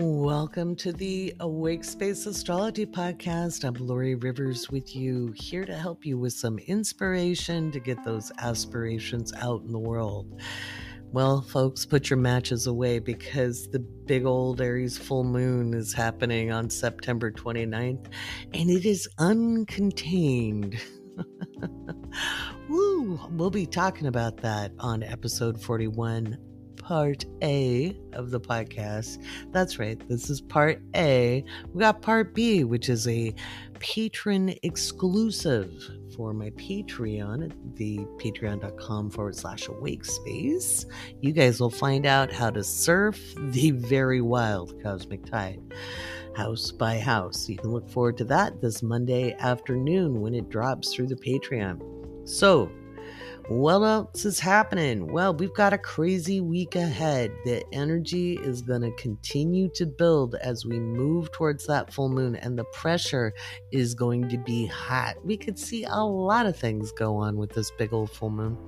Welcome to the Awake Space Astrology Podcast. I'm Laurie Rivers with you, here to help you with some inspiration to get those aspirations out in the world. Well, folks, put your matches away because the big old Aries full moon is happening on September 29th and it is uncontained. Woo! We'll be talking about that on episode 41 part A of the podcast. That's right, this is part A. We got part B, which is a patron exclusive for my Patreon at the patreon.com forward slash awake space. You guys will find out how to surf the very wild cosmic tide house by house. You can look forward to that this Monday afternoon when it drops through the Patreon. So, what else is happening? Well, we've got a crazy week ahead. The energy is going to continue to build as we move towards that full moon, and the pressure is going to be hot. We could see a lot of things go on with this big old full moon.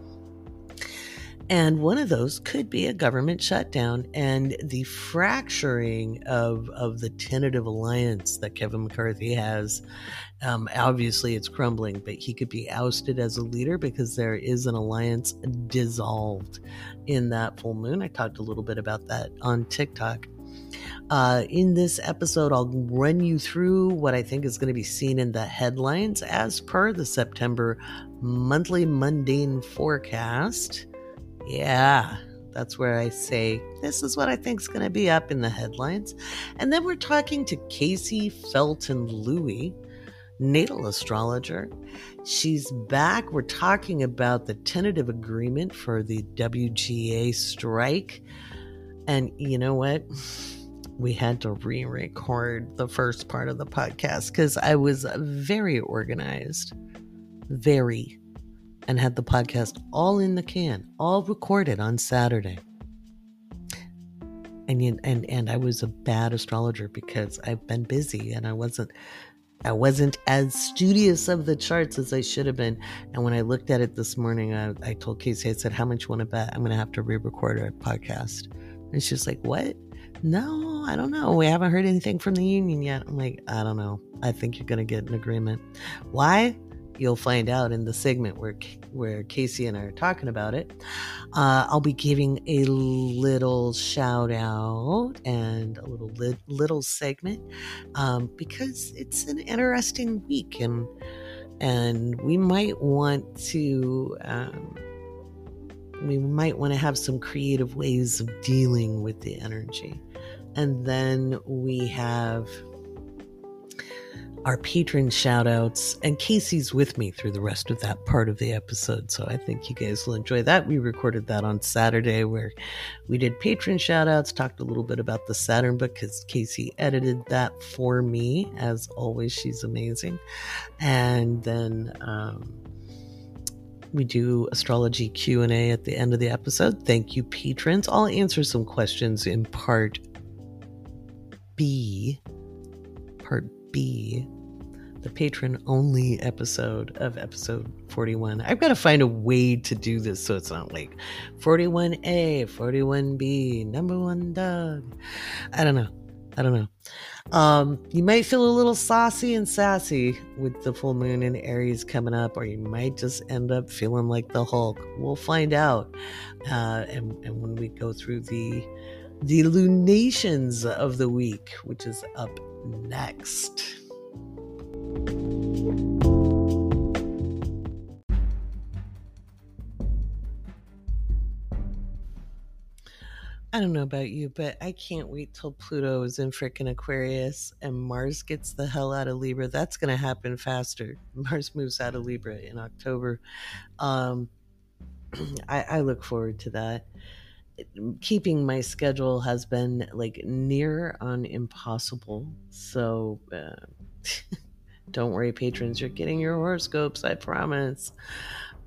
And one of those could be a government shutdown and the fracturing of, of the tentative alliance that Kevin McCarthy has. Um, obviously, it's crumbling, but he could be ousted as a leader because there is an alliance dissolved in that full moon. I talked a little bit about that on TikTok. Uh, in this episode, I'll run you through what I think is going to be seen in the headlines as per the September monthly mundane forecast. Yeah, that's where I say, this is what I think is going to be up in the headlines. And then we're talking to Casey Felton Louie, natal astrologer. She's back. We're talking about the tentative agreement for the WGA strike. And you know what? We had to re record the first part of the podcast because I was very organized. Very and had the podcast all in the can, all recorded on Saturday. And and and I was a bad astrologer because I've been busy and I wasn't I wasn't as studious of the charts as I should have been. And when I looked at it this morning, I, I told Kaycee, I said, How much you want to bet? I'm going to have to re record our podcast. And she's like, What? No, I don't know. We haven't heard anything from the union yet. I'm like, I don't know. I think you're going to get an agreement. Why? you'll find out in the segment where where Kaycee and I are talking about it. Uh, I'll be giving a little shout out and a little little segment um, because it's an interesting week and and we might want to. Um, we might want to have some creative ways of dealing with the energy. And then we have our patron shout outs, and Kaycee's with me through the rest of that part of the episode. So I think you guys will enjoy that. We recorded that on Saturday where we did patron shout outs, talked a little bit about the Saturn book because Kaycee edited that for me. As always, she's amazing. And then, um, we do astrology q&a at the end of the episode thank you patrons i'll answer some questions in part b part B, the patron only episode of episode 41. I've got to find a way to do this so it's not like 41A, 41B, number one Doug. I don't know. I don't know. Um, you might feel a little saucy and sassy with the full moon in Aries coming up, or you might just end up feeling like the Hulk. We'll find out. Uh, and, and when we go through the the lunations of the week, which is up next. I don't know about you, but I can't wait till Pluto is in frickin' Aquarius and Mars gets the hell out of Libra. That's going to happen faster. Mars moves out of Libra in October. Um, I, I look forward to that keeping my schedule has been like near on impossible. So uh, don't worry, patrons, you're getting your horoscopes, I promise.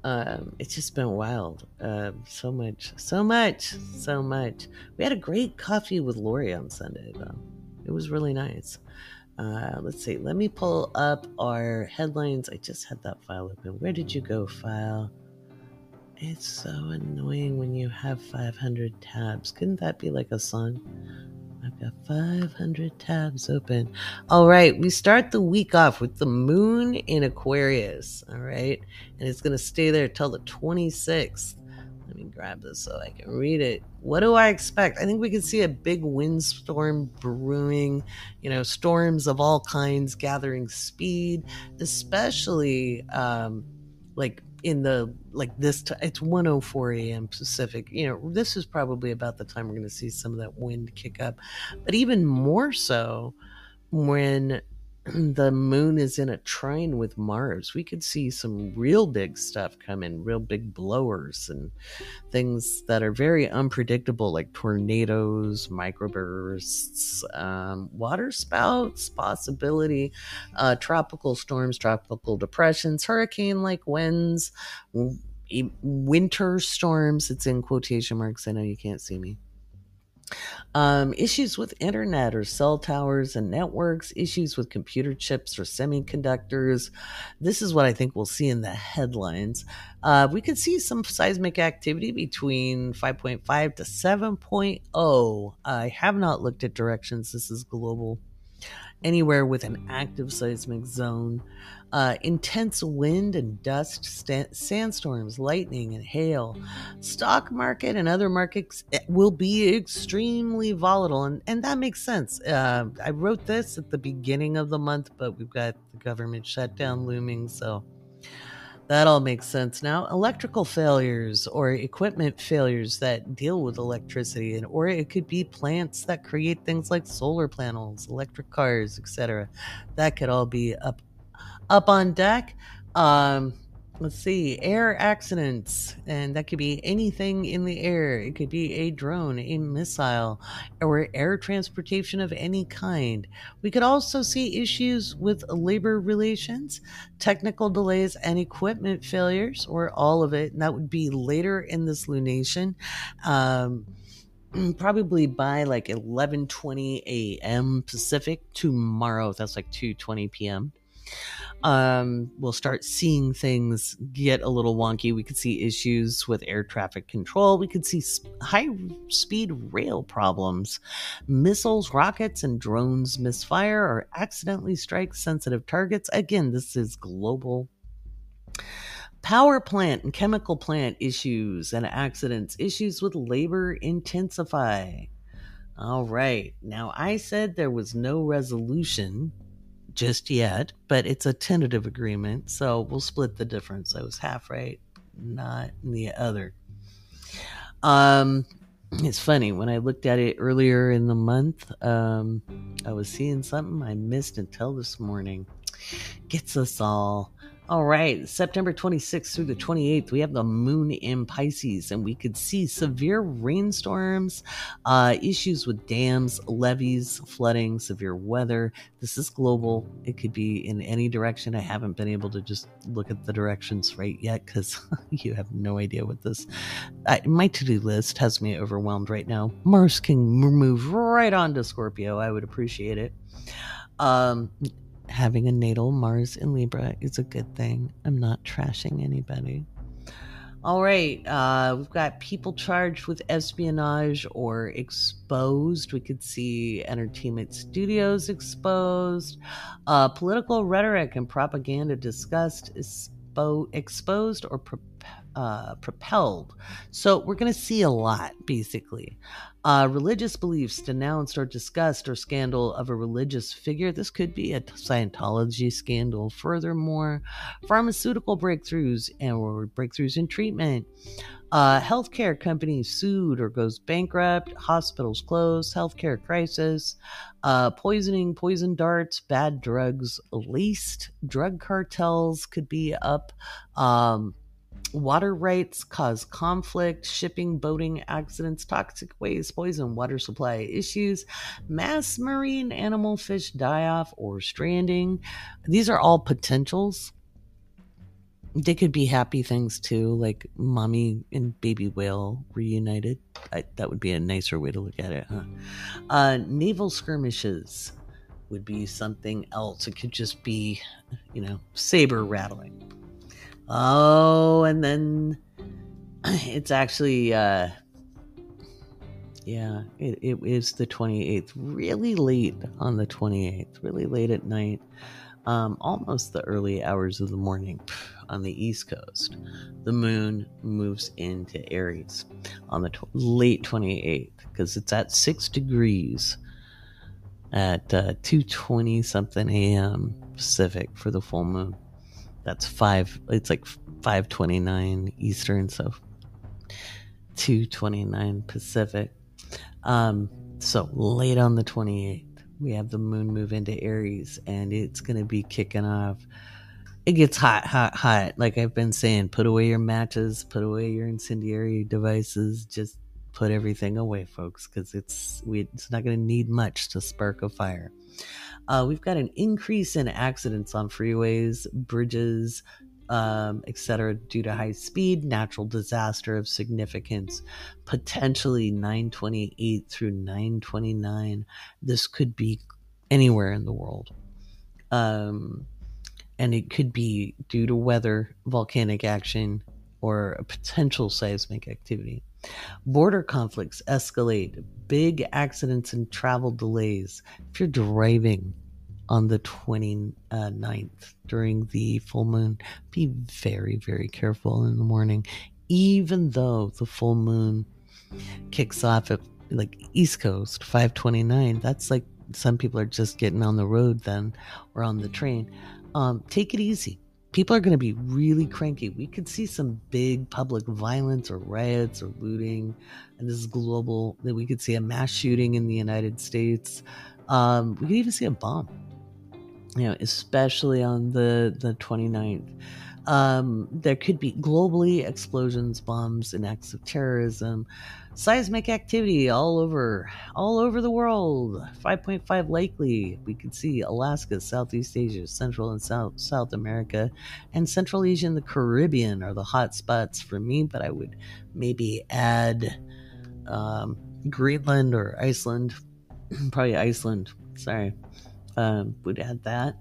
Um, it's just been wild. Uh, so much, so much, so much. We had a great coffee with Lori on Sunday, though. It was really nice. Uh, let's see. Let me pull up our headlines. I just had that file open. Where did you go, file? It's so annoying when you have 500 tabs. Couldn't that be like a song? I've Got 500 tabs open. All right, we start the week off with the moon in Aquarius. All right, and it's going to stay there till the 26th. Let me grab this so I can read it. What do I expect? I think we can see a big windstorm brewing, you know, storms of all kinds gathering speed, especially um, like in the like this t- it's 104 a.m pacific you know this is probably about the time we're going to see some of that wind kick up. But even more so when the moon is in a trine with Mars, we could see some real big stuff come in, real big blowers and things that are very unpredictable, like tornadoes, microbursts, um, water spouts, possibility, uh, tropical storms, tropical depressions, hurricane like winds, winter storms. It's in quotation marks. I know you can't see me. Um, issues with internet or cell towers and networks, issues with computer chips or semiconductors. This is what I think we'll see in the headlines. Uh, we could see some seismic activity between 5.5 to 7.0. I have not looked at directions. This is global. Anywhere with an active seismic zone uh, intense wind and dust, st- sandstorms, lightning, and hail. Stock market and other markets eh, will be extremely volatile, and, and that makes sense. Uh, I wrote this at the beginning of the month, but we've got the government shutdown looming, so that all makes sense now. Electrical failures or equipment failures that deal with electricity, and or it could be plants that create things like solar panels, electric cars, etc. That could all be up up on deck. Um, let's see, air accidents, and that could be anything in the air. It could be a drone, a missile, or air transportation of any kind. We could also see issues with labor relations, technical delays, and equipment failures, or all of it. And that would be later in this lunation. Um, probably by like 11:20 a.m. Pacific tomorrow. That's like 2:20 p.m um, we'll start seeing things get a little wonky. We could see issues with air traffic control. We could see high speed rail problems. Missiles, rockets, and drones misfire or accidentally strike sensitive targets. Again, this is global. Power plant and chemical plant issues and accidents, issues with labor intensify. All right. Now, I said there was no resolution just yet, but it's a tentative agreement, so we'll split the difference. I was half right, not the other. Um, it's funny when I looked at it earlier in the month. Um, I was seeing something I missed until this morning. Gets us all. All right, September 26th through the 28th, we have the moon in Pisces, and we could see severe rainstorms, uh, issues with dams, levees, flooding, severe weather. This is global. It could be in any direction. I haven't been able to just look at the directions right yet because you have no idea what this. My to do list has me overwhelmed right now. Mars can move right on to Scorpio. I would appreciate it. Um, having a natal Mars in Libra is a good thing. I'm not trashing anybody. All right, uh, we've got people charged with espionage or exposed. We could see entertainment studios exposed, uh, political rhetoric and propaganda discussed, expo- exposed or uh, propelled. So we're going to see a lot, basically. Uh, religious beliefs denounced or discussed or scandal of a religious figure. This could be a Scientology scandal. Furthermore, pharmaceutical breakthroughs and or breakthroughs in treatment. Uh, healthcare companies sued or goes bankrupt. Hospitals closed. Healthcare crisis. Uh, poisoning, poison darts, bad drugs laced. Drug cartels could be up. Um, Water rights cause conflict, shipping, boating accidents, toxic waste, poison, water supply issues, mass marine animal fish die off or stranding. These are all potentials. They could be happy things too, like mommy and baby whale reunited. I, that would be a nicer way to look at it, huh? Uh, naval skirmishes would be something else. It could just be, you know, saber rattling Oh, and then it's actually uh, Yeah, it, it is the 28th, really late on the 28th, really late at night, um, almost the early hours of the morning on the East Coast. The moon moves into Aries on the tw- late 28th because it's at 6 degrees at uh, 2.20 something a.m. Pacific for the full moon. That's 5, it's like 5.29 Eastern, so 2.29 Pacific. Um, so late on the 28th, we have the moon move into Aries and it's going to be kicking off. It gets hot, hot, hot. Like I've been saying, put away your matches, put away your incendiary devices, just put everything away, folks, because it's we, it's not going to need much to spark a fire. Uh, we've got an increase in accidents on freeways, bridges, um, etc., due to high speed, natural disaster of significance, potentially 928 through 929. This could be anywhere in the world. Um, and it could be due to weather, volcanic action, or a potential seismic activity. Border conflicts escalate, big accidents and travel delays. If you're driving on the 29th during the full moon. Be very, very careful in the morning, even though the full moon kicks off at like East Coast 529. That's like some people are just getting on the road then or on the train. Um, take it easy. People are going to be really cranky. We could see some big public violence or riots or looting. And this is global. That we could see a mass shooting in the United States. Um, we could even see a bomb you know, especially on the, the 29th. Um, there could be globally explosions, bombs, and acts of terrorism, seismic activity all over, all over the world. 5.5 likely. We could see Alaska, Southeast Asia, Central and South South America, and Central Asia and the Caribbean are the hot spots for me. But I would maybe add um, Greenland or Iceland, probably Iceland. Sorry um, would add that.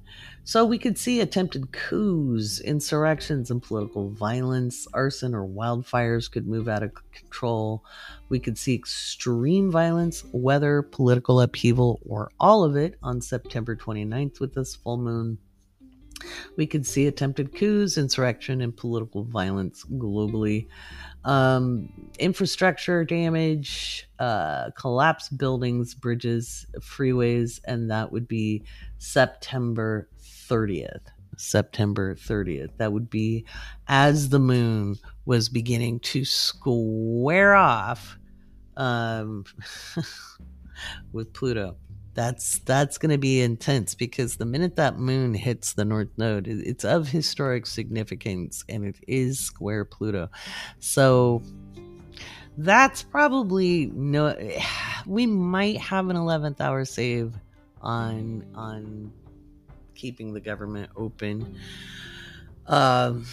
So we could see attempted coups, insurrections, and political violence. Arson or wildfires could move out of control. We could see extreme violence, weather, political upheaval, or all of it on September 29th with this full moon. We could see attempted coups, insurrection, and political violence globally um, infrastructure damage, uh, collapsed buildings, bridges, freeways, and that would be September 30th. September 30th. That would be as the moon was beginning to square off um, with Pluto that's that's going to be intense because the minute that moon hits the north node it's of historic significance and it is square pluto so that's probably no we might have an 11th hour save on on keeping the government open um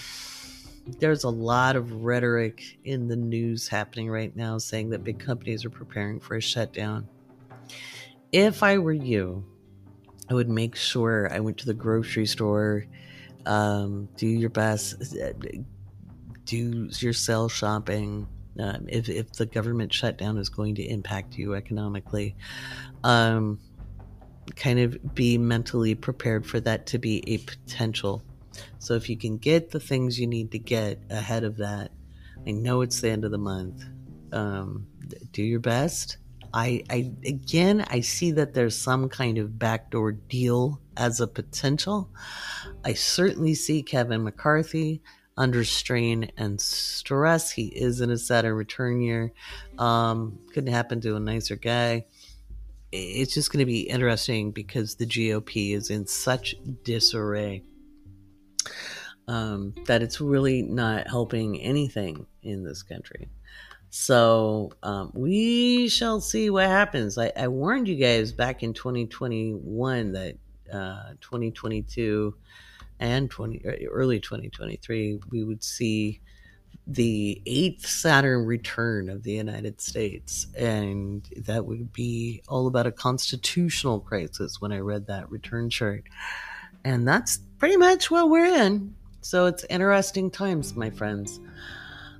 there's a lot of rhetoric in the news happening right now saying that big companies are preparing for a shutdown if I were you, I would make sure I went to the grocery store, um, do your best, do your sell shopping. Um, if, if the government shutdown is going to impact you economically, um, kind of be mentally prepared for that to be a potential. So if you can get the things you need to get ahead of that, I know it's the end of the month. Um, do your best I, I again I see that there's some kind of backdoor deal as a potential. I certainly see Kevin McCarthy under strain and stress. He is in a Saturn return year. Um, couldn't happen to a nicer guy. It's just going to be interesting because the GOP is in such disarray um, that it's really not helping anything in this country. So um, we shall see what happens. I, I, warned you guys back in 2021 that uh, 2022 and 20 uh, early 2023 we would see the eighth Saturn return of the United States, and that would be all about a constitutional crisis. When I read that return chart, and that's pretty much what we're in. So it's interesting times, my friends.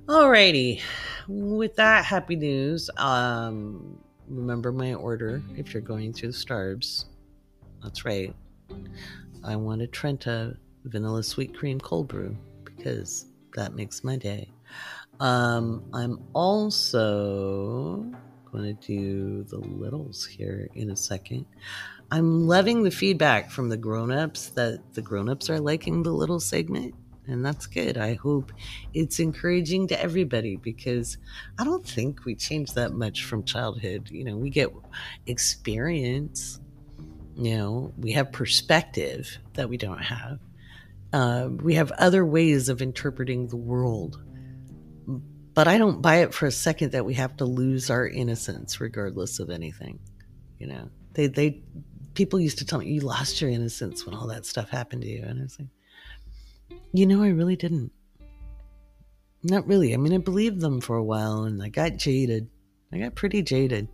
Alrighty. with that happy news, um, remember my order if you're going through the Starbs. That's right. I want a Trenta vanilla sweet cream cold brew because that makes my day. Um, I'm also going to do the littles here in a second. I'm loving the feedback from the grown-ups that the grown-ups are liking the little segment and that's good. I hope it's encouraging to everybody because I don't think we change that much from childhood. You know, we get experience, you know, we have perspective that we don't have. Uh, we have other ways of interpreting the world. But I don't buy it for a second that we have to lose our innocence regardless of anything. You know, they, they, people used to tell me, you lost your innocence when all that stuff happened to you. And I was like, you know, I really didn't. Not really. I mean, I believed them for a while and I got jaded. I got pretty jaded.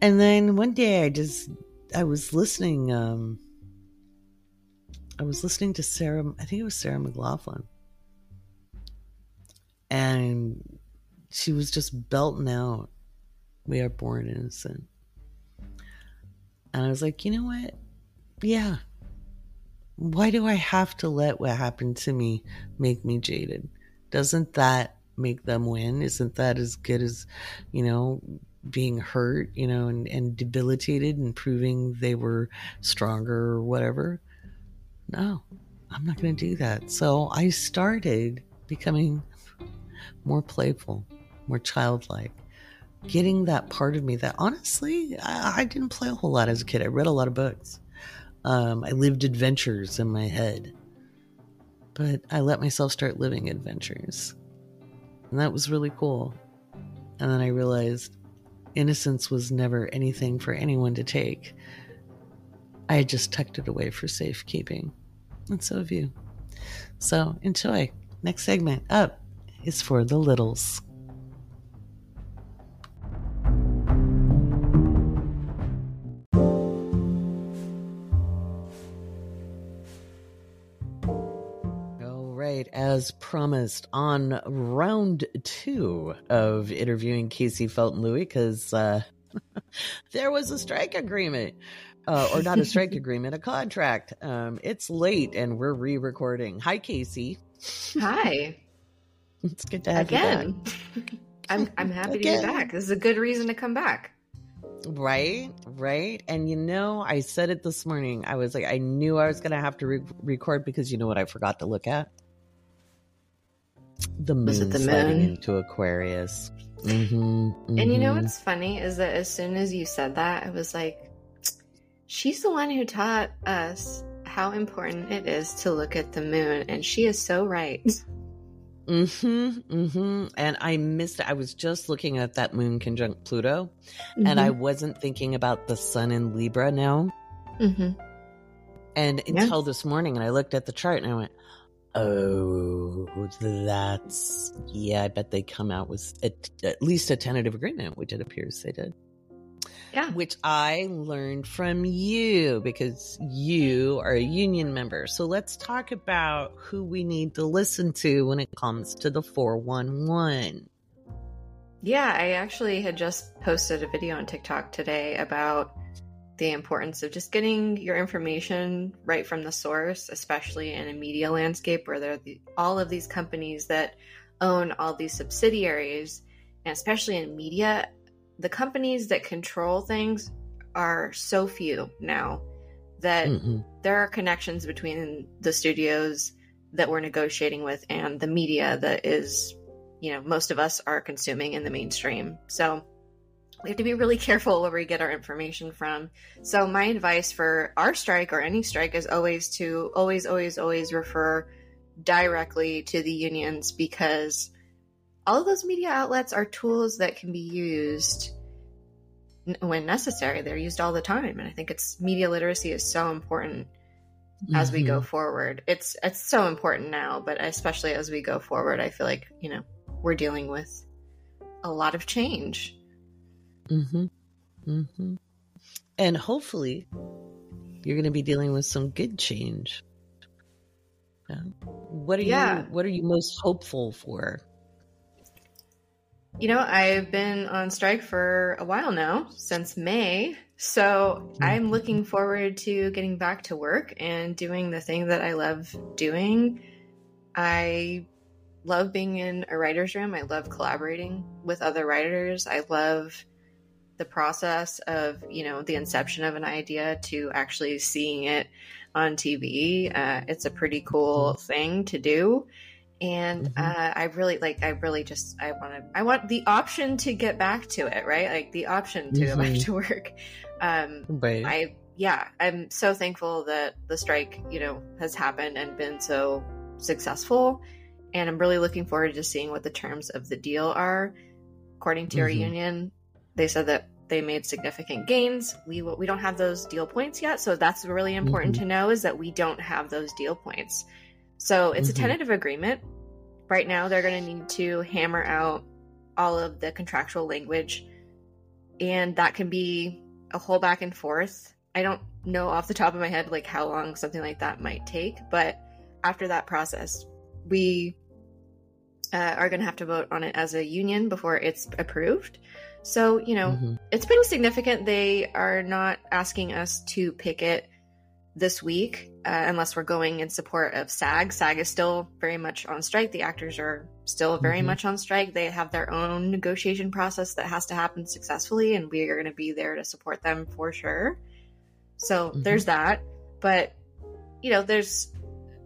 And then one day I just, I was listening, um, I was listening to Sarah, I think it was Sarah McLachlan. And she was just belting out, We are born innocent. And I was like, you know what? Yeah, why do I have to let what happened to me make me jaded? Doesn't that make them win? Isn't that as good as, you know, being hurt, you know, and, and debilitated and proving they were stronger or whatever? No, I'm not going to do that. So I started becoming more playful, more childlike, getting that part of me that honestly, I, I didn't play a whole lot as a kid. I read a lot of books. Um, I lived adventures in my head, but I let myself start living adventures. And that was really cool. And then I realized innocence was never anything for anyone to take. I had just tucked it away for safekeeping. And so have you. So enjoy. Next segment up is for the littles. All right, as promised on round two of interviewing Kaycee Felton-Lui because uh, there was a strike agreement. Uh, or not a strike agreement, a contract. Um, it's late and we're re recording. Hi, Kaycee. Hi. It's good to have Again. you back. I'm, I'm happy Again. to be back. This is a good reason to come back. Right, right. And you know, I said it this morning. I was like, I knew I was going to have to re- record because you know what I forgot to look at? The moon the sliding moon? into Aquarius. Mm-hmm, mm-hmm. And you know mm-hmm. what's funny is that as soon as you said that, I was like, she's the one who taught us how important it is to look at the moon, and she is so right. Mm-hmm. Mm-hmm. And I missed it. I was just looking at that moon conjunct Pluto, mm-hmm. and I mm-hmm. wasn't thinking about the sun in Libra now. Mm-hmm. And until yeah. this morning, and I looked at the chart and I went, Oh, that's yeah. I bet they come out with at least a tentative agreement, which it appears they did. Yeah, which I learned from you because you are a union member. So let's talk about who we need to listen to when it comes to the four one one. Yeah, I actually had just posted a video on TikTok today about the importance of just getting your information right from the source, especially in a media landscape where there are the, all of these companies that own all these subsidiaries, and especially in media, the companies that control things are so few now that mm-hmm. there are connections between the studios that we're negotiating with and the media that is, you know, most of us are consuming in the mainstream. So we have to be really careful where we get our information from. So my advice for our strike or any strike is always to always, always, always refer directly to the unions because all of those media outlets are tools that can be used when necessary. They're used all the time, and I think it's media literacy is so important mm-hmm. as we go mm-hmm. forward. It's it's so important now, but especially as we go forward, I feel like you know we're dealing with a lot of change Mm-hmm. Mm-hmm. And hopefully, you're going to be dealing with some good change. What are yeah. you What are you most hopeful for? You know, I've been on strike for a while now, since May. So I'm looking forward to getting back to work and doing the thing that I love doing. I love being in a writer's room. I love collaborating with other writers. I love the process of, you know, the inception of an idea to actually seeing it on TV. Uh, it's a pretty cool thing to do and mm-hmm. uh, I really like. I really just I want to. I want the option to get back to it, right? Like the option to mm-hmm. go back to work. Um, right. I yeah. I'm so thankful that the strike, you know, has happened and been so successful, and I'm really looking forward to seeing what the terms of the deal are. According to mm-hmm. our union, they said that they made significant gains. We we don't have those deal points yet, so that's really important mm-hmm. to know. Is that we don't have those deal points. So it's mm-hmm. a tentative agreement. Right now, they're going to need to hammer out all of the contractual language, and that can be a whole back and forth. I don't know off the top of my head like how long something like that might take, but after that process, we uh, are going to have to vote on it as a union before it's approved. So, you know, mm-hmm. it's pretty significant. They are not asking us to picket this week, uh, unless we're going in support of SAG. SAG is still very much on strike. The actors are still very mm-hmm. much on strike. They have their own negotiation process that has to happen successfully, and we are going to be there to support them for sure. So mm-hmm. there's that. But, you know, there's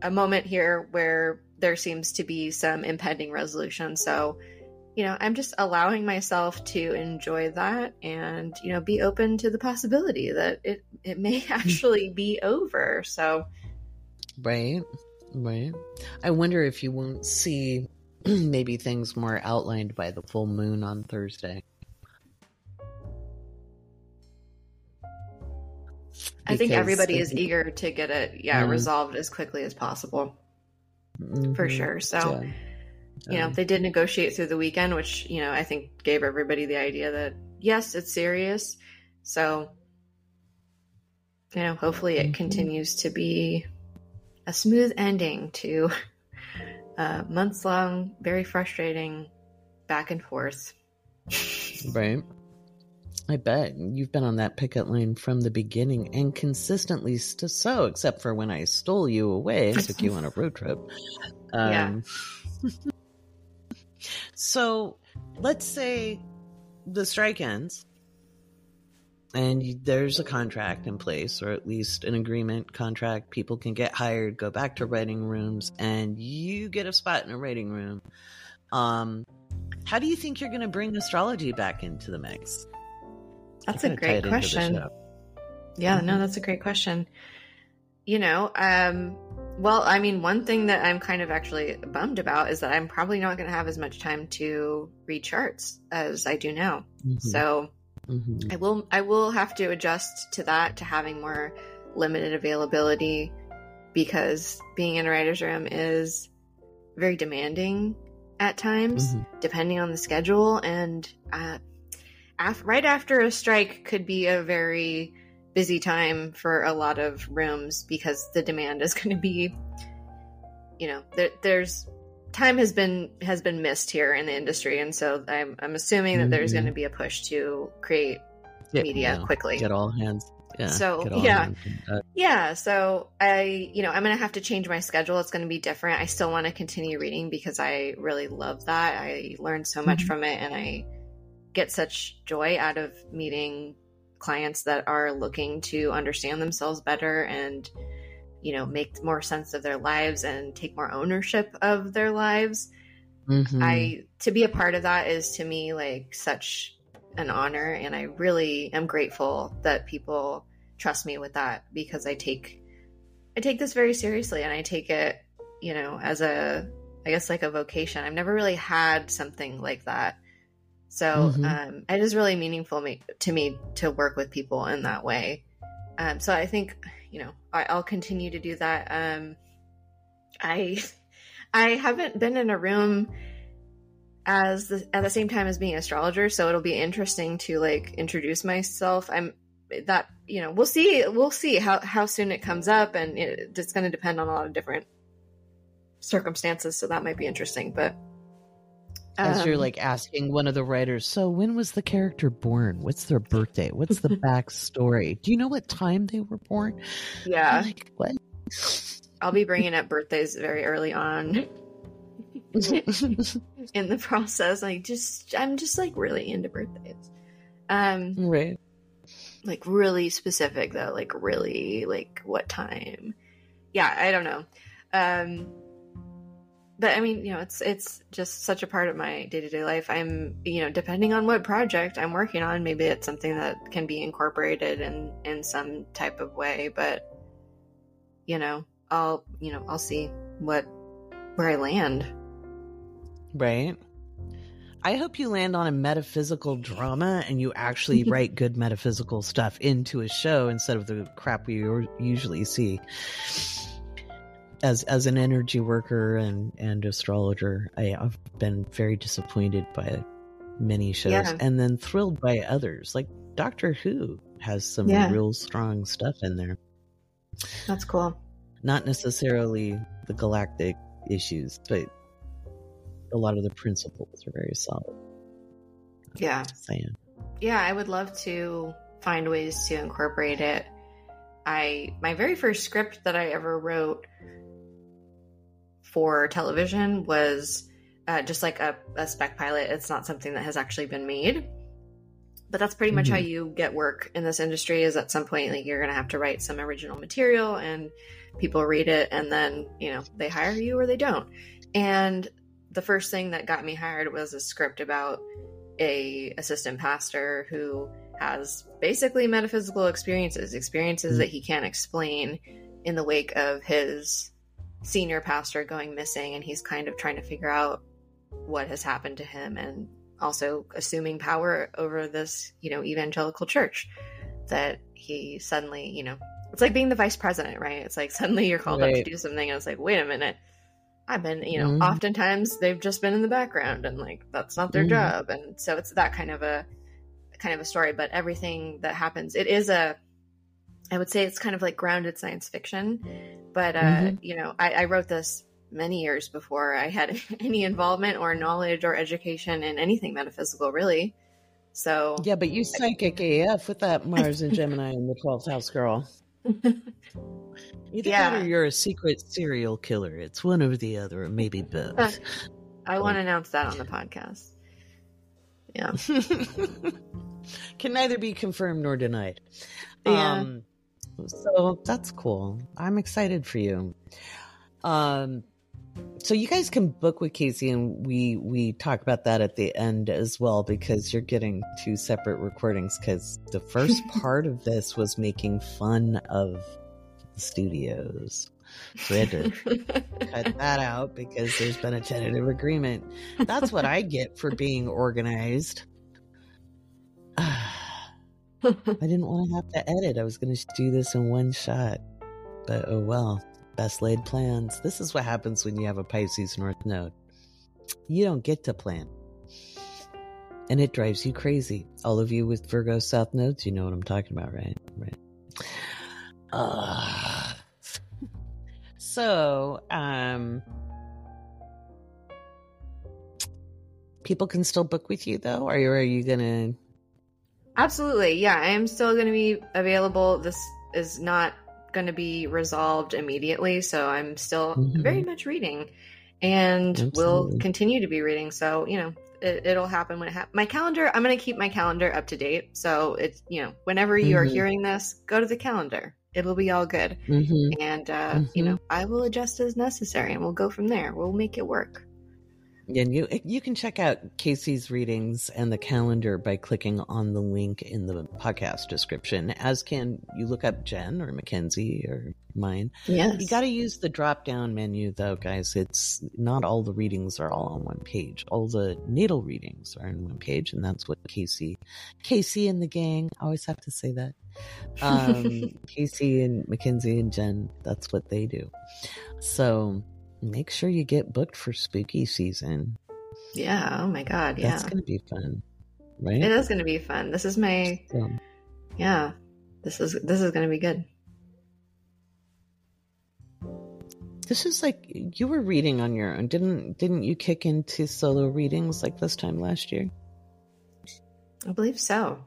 a moment here where there seems to be some impending resolution. So, you know, I'm just allowing myself to enjoy that and, you know, be open to the possibility that it, it may actually be over. So, right, right. I wonder if you won't see maybe things more outlined by the full moon on Thursday. I think everybody is eager to get it, yeah, mm resolved as quickly as possible, mm-hmm. for sure. So, yeah you know, they did negotiate through the weekend, which, you know, I think gave everybody the idea that, yes, it's serious. So, you know, hopefully it mm-hmm. continues to be a smooth ending to a months long, very frustrating back and forth. Right. I bet you've been on that picket line from the beginning and consistently so, except for when I stole you away and took you on a road trip. Um, yeah. So let's say the strike ends and there's a contract in place or at least an agreement contract people can get hired go back to writing rooms and you get a spot in a writing room. Um how do you think you're going to bring astrology back into the mix? That's a great question. yeah mm-hmm. no that's a great question. You know um well, I mean, one thing that I'm kind of actually bummed about is that I'm probably not going to have as much time to read charts as I do now. Mm-hmm. So mm-hmm. I will I will have to adjust to that to having more limited availability because being in a writer's room is very demanding at times, mm-hmm. depending on the schedule. And uh, af- right after a strike could be a very busy time for a lot of rooms because the demand is going to be you know there, there's time has been has been missed here in the industry and so i'm, I'm assuming that mm-hmm. there's going to be a push to create yeah, media quickly. Get all hands yeah, so yeah. yeah so i you know i'm gonna have to change my schedule. It's gonna be different. I still want to continue reading because i really love that. I learned so much mm-hmm. from it and i get such joy out of meeting clients that are looking to understand themselves better and you know make more sense of their lives and take more ownership of their lives. Mm-hmm. i to be a part of that is to me like such an honor and i really am grateful that people trust me with that because i take i take this very seriously and i take it you know as a i guess like a vocation. I've never really had something like that so mm-hmm. um, it is really meaningful me, to me to work with people in that way. Um, so I think you know I, will continue to do that. Um, I I haven't been in a room as the, at the same time as being an astrologer, so it'll be interesting to like introduce myself. I'm that you know we'll see we'll see how how soon it comes up, and it, it's going to depend on a lot of different circumstances. So that might be interesting, but As you're Um, like asking one of the writers, so when was the character born? What's their birthday? What's the backstory? Do you know what time they were born? yeah, I'm like, what? I'll be bringing up birthdays very early on in the process. I just, I'm just like really into birthdays. Um, right. like really specific though, like really like what time. Yeah, I don't know. Um, but I mean, you know, it's it's just such a part of my day to day life. I'm, you know, depending on what project I'm working on, maybe it's something that can be incorporated in in some type of way. But you know, I'll you know I'll see what where I land. Right. I hope you land on a metaphysical drama and you actually write good metaphysical stuff into a show instead of the crap we usually see. As as an energy worker and and astrologer, I, I've been very disappointed by many shows Yeah. and then thrilled by others. Like Doctor Who has some Yeah. real strong stuff in there. That's cool. Not necessarily the galactic issues, but a lot of the principles are very solid. Yeah. Saying. yeah i would love to find ways to incorporate it i my very first script that i ever wrote for television was uh, just like a, a spec pilot it's not something that has actually been made but that's pretty much how Mhm. you get work in this industry is at some point like you're gonna have to write some original material and people read it and then you know they hire you or they don't and the first thing that got me hired was a script about a assistant pastor who has basically metaphysical experiences experiences Mm. that he can't explain in the wake of his senior pastor going missing and he's kind of trying to figure out what has happened to him and also assuming power over this you know evangelical church that he suddenly you know it's like being the vice president right it's like suddenly you're called up to do something and it's like wait a minute i've been you know Mhm. oftentimes they've just been in the background and like that's not their Mhm. job and so it's that kind of a kind of a story but everything that happens it is a i would say it's kind of like grounded science fiction but uh Mhm. you know I, I wrote this many years before i had any involvement or knowledge or education in anything metaphysical really so Yeah, but you psychic AF with that Mars and Gemini and the 12th house girl. Either Yeah. that or you're a secret serial killer. It's one or the other, or maybe both. i want to announce that on the podcast yeah Can neither be confirmed nor denied. Yeah. Um, so that's cool. I'm excited for you. Um, so you guys can book with Kaycee, and we we talk about that at the end as well because you're getting two separate recordings. Because the first part of this was making fun of the studios. So we had to cut that out because there's been a tentative agreement. That's what I get for being organized. I didn't want to have to edit. I was going to do this in one shot. But oh well, best laid plans. This is what happens when you have a Pisces North Node. You don't get to plan. And it drives you crazy. All of you with Virgo South Nodes, you know what I'm talking about, right? Right. Uh, so, um, people can still book with you though? Are you or are you going to Absolutely. Yeah, I am still going to be available. This is not going to be resolved immediately, so I'm still Mhm. very much reading and will continue to be reading. So, you know, it, it'll happen when it happens. My calendar, I'm going to keep my calendar up to date. So, it's, you know, whenever you are Mhm. hearing this, go to the calendar. It'll be all good. Mm-hmm. And, uh, you Mhm. know, I will adjust as necessary and we'll go from there. We'll make it work. And you you can check out Kaycee's readings and the calendar by clicking on the link in the podcast description. As can you look up Jen or Mackenzie or mine. Yes. You got to use the drop down menu though, guys. It's not all the readings are all on one page. All the natal readings are on one page, and that's what Kaycee, Kaycee and the gang. I always have to say that. Um, Kaycee and Mackenzie and Jen. That's what they do. So make sure you get booked for spooky season. yeah. Oh my God. Yeah. That's gonna be fun, right? It is going to be fun. This is my So, yeah this is this is going to be good This is like you were reading on your own. Didn't didn't you kick into solo readings like this time last year? I believe so.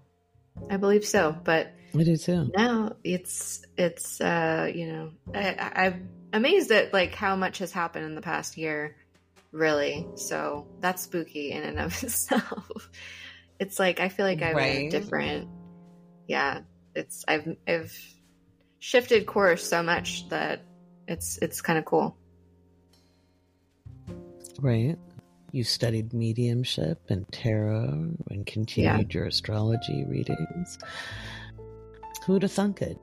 I believe so, but I do too. now it's it's uh you know I, I- I'm amazed at like how much has happened in the past year, really. So that's spooky in and of itself. It's like I feel like I'm in Right. different. Yeah, it's I've I've shifted course so much that it's it's kind of cool. Right. You studied mediumship and tarot and continued your astrology readings. Who'd have thunk it?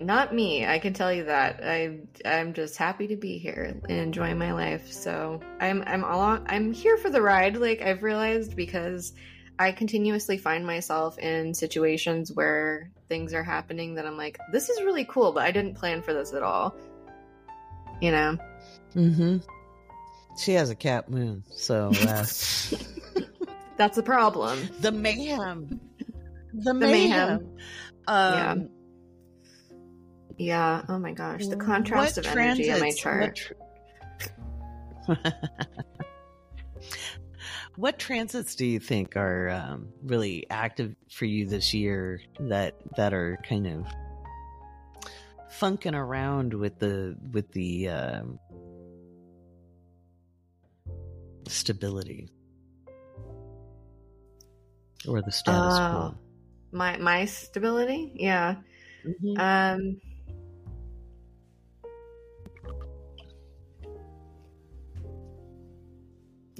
Not me, I can tell you that. I I'm just happy to be here and enjoying my life. So I'm I'm along I'm here for the ride, like I've realized because I continuously find myself in situations where things are happening that I'm like, this is really cool, but I didn't plan for this at all. You know? Mm-hmm. She has a cap moon, so uh, That's a problem. the mayhem, the, mayhem. mayhem. Um, Yeah. Oh my gosh. The contrast what of energy in my chart. What, what transits do you think are um, really active for you this year that that are kind of funking around with the with the um, stability or the status quo. My my stability? Yeah. Mhm. Um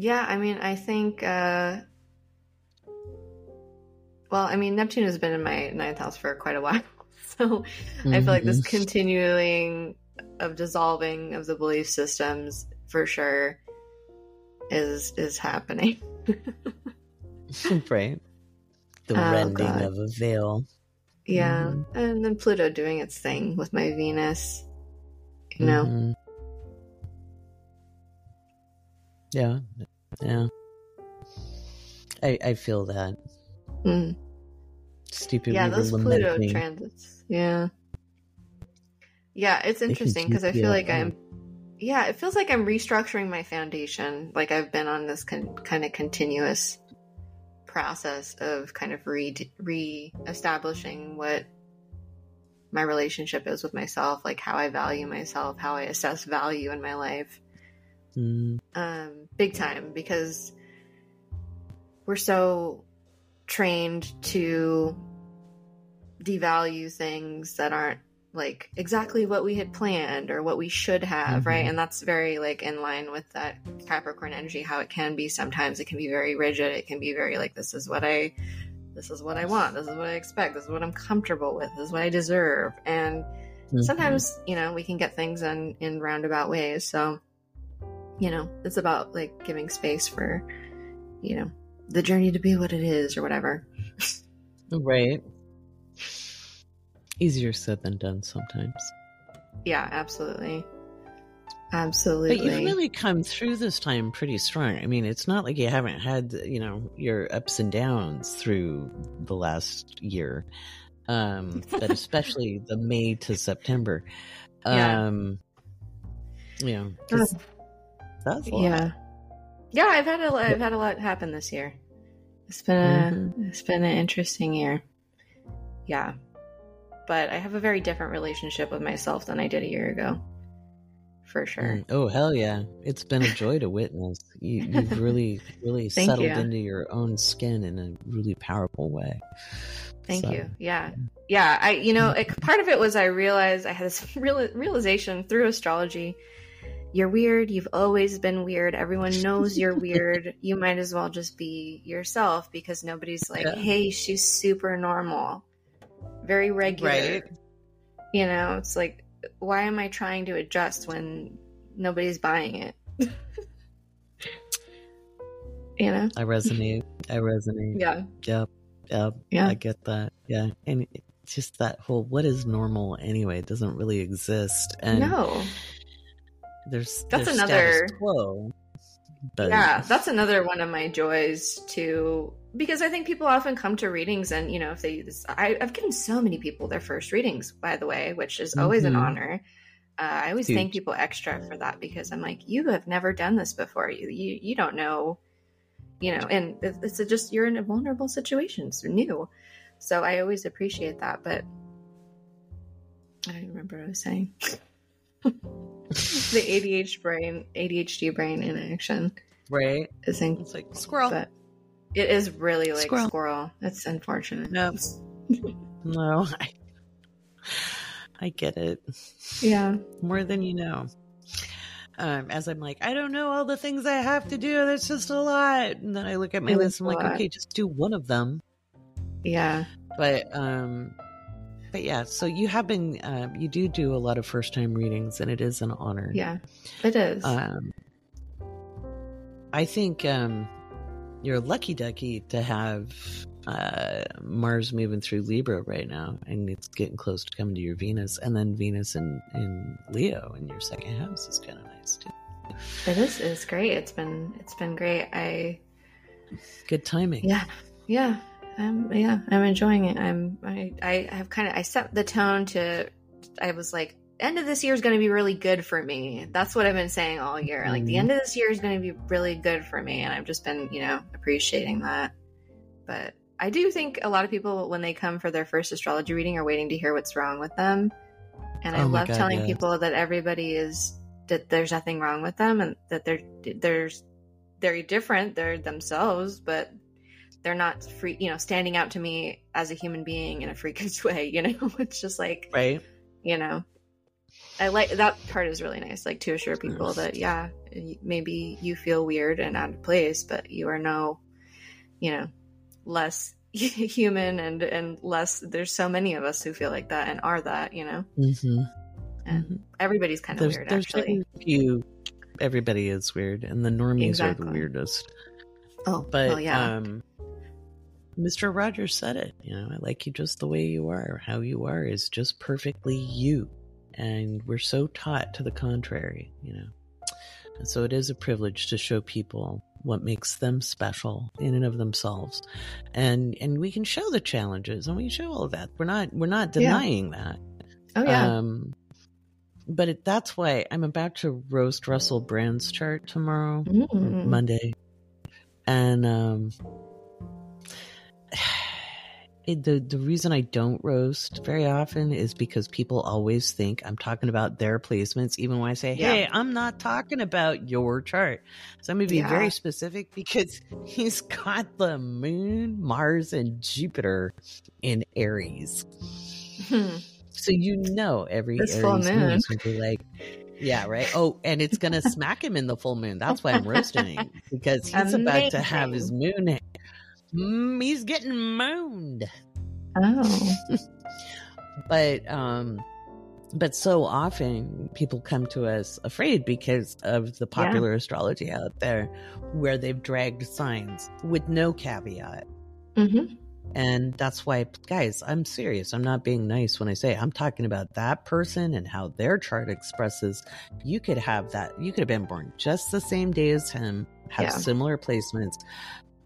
Yeah, I mean, I think uh well, I mean, Neptune has been in my ninth house for quite a while. So I feel like this Mhm. continuing of dissolving of the belief systems for sure is is happening. right. The Oh, rending God. of a veil. Yeah. Mhm. And then Pluto doing its thing with my Venus. You know. Mhm. Yeah. Yeah. I I feel that. Mm. Stupid. yeah those pluto transits yeah yeah it's interesting because i feel like i'm yeah it feels like i'm restructuring my foundation like i've been on this con- kind of continuous process of kind of re re-establishing what my relationship is with myself like how i value myself how i assess value in my life Mm, um, big time because we're so trained to devalue things that aren't like exactly what we had planned or what we should have, right? Mhm. And that's very like in line with that Capricorn energy, how it can be sometimes. It can be very rigid. It can be very like, this is what I, this is what I want. This is what I expect. This is what I'm comfortable with. This is what I deserve. And mhm. sometimes you know we can get things in in roundabout ways so you know it's about like giving space for you know the journey to be what it is or whatever Right. Easier said than done sometimes. yeah absolutely absolutely But you've really come through this time pretty strong. I mean, it's not like you haven't had, you know, your ups and downs through the last year. Um, but especially the May to September. Yeah. Um, you know, 'cause that's a lot. yeah yeah i've had a lot i've had a lot happen this year it's been a Mm-hmm. it's been an interesting year yeah but i have a very different relationship with myself than i did a year ago for sure Mm, Oh hell yeah! It's been a joy to witness. You, you've really, really settled you. into your own skin in a really powerful way. Thank So, you. Yeah. Yeah. I, you know, it, part of it was I realized I had this real, realization through astrology. You're weird. You've always been weird. Everyone knows you're weird. You might as well just be yourself because nobody's like, Yeah. hey, she's super normal, very regular. Right. You know, it's like, why am I trying to adjust when nobody's buying it? you know? I resonate. I resonate. Yeah. Yep. Yep. Yeah. I get that. Yeah. And just that whole what is normal anyway it doesn't really exist. And no. There's That's there's another- quo. But yeah that's another one of my joys to because i think people often come to readings and you know if they I, i've given so many people their first readings by the way which is always an Mhm. honor Uh, I always thank people extra for that because I'm like, you have never done this before. You you, you don't know, you know, and it- it's just you're in a vulnerable situation. so new, so I always appreciate that. But I don't remember what I was saying. the ADHD brain, ADHD brain in action Right? is in, It's like squirrel. but it is really like Squirrel. squirrel. It's unfortunate. No. No, I, I get it Yeah. more than you know. Um, as I'm like, I don't know all the things I have to do. That's just a lot. And then I look at my It list. I'm like, lot. okay, just do one of them. Yeah. But um, but yeah. So you have been, um, you do do a lot of first time readings, and it is an honor. Yeah. It is. Um, I think um, you're lucky ducky to have uh, Mars moving through Libra right now, and it's getting close to coming to your Venus, and then Venus in, in Leo in your second house is kind of nice too. It is. It's great. It's been. It's been great. I. Good timing. Yeah. Yeah. Um. Yeah. I'm enjoying it. I'm. I. I have kind of. I set the tone to. I was like, end of this year is going to be really good for me. That's what I've been saying all year. Like the Mhm. end of this year is going to be really good for me, and I've just been, you know, appreciating that. But I do think a lot of people, when they come for their first astrology reading, are waiting to hear what's wrong with them. And I Oh love God, telling yes. people that everybody is that there's nothing wrong with them, and that they're there's they're different. They're themselves, but they're not free. You know, standing out to me as a human being in a freakish way. You know, it's just like Right. you know i like that part is really nice like to assure people that yeah maybe you feel weird and out of place but you are no you know less human and and less there's so many of us who feel like that and are that you know Mm-hmm. and everybody's kind of There's, weird there's actually few. Everybody is weird, and the normies are the weirdest. oh But well, yeah um, Mr. Rogers said it. You know, I like you just the way you are. How you are is just perfectly you, and we're so taught to the contrary. You know, and so it is a privilege to show people what makes them special in and of themselves, and and we can show the challenges and we can show all of that. We're not we're not Yeah. denying that. oh yeah Um, but it, that's why I'm about to roast Russell Brand's chart tomorrow, or Mm. Monday, and um, it, the the reason I don't roast very often is because people always think I'm talking about their placements, even when I say, Yeah. "Hey, I'm not talking about your chart." So I'm gonna be Yeah. very specific because he's got the Moon, Mars, and Jupiter in Aries. Hmm. So you know every This full Aries moon. is gonna be like, yeah, right. Oh, and it's gonna smack him in the full moon. That's why I'm roasting him because he's about to have his moon. Mm, he's getting mooned, oh but um, but so often people come to us afraid because of the popular astrology out there, where they've dragged signs with no caveat. hmm And that's why, guys, I'm serious. I'm not being nice when I say I'm talking about that person and how their chart expresses. You could have that. You could have been born just the same day as him, have Yeah. similar placements,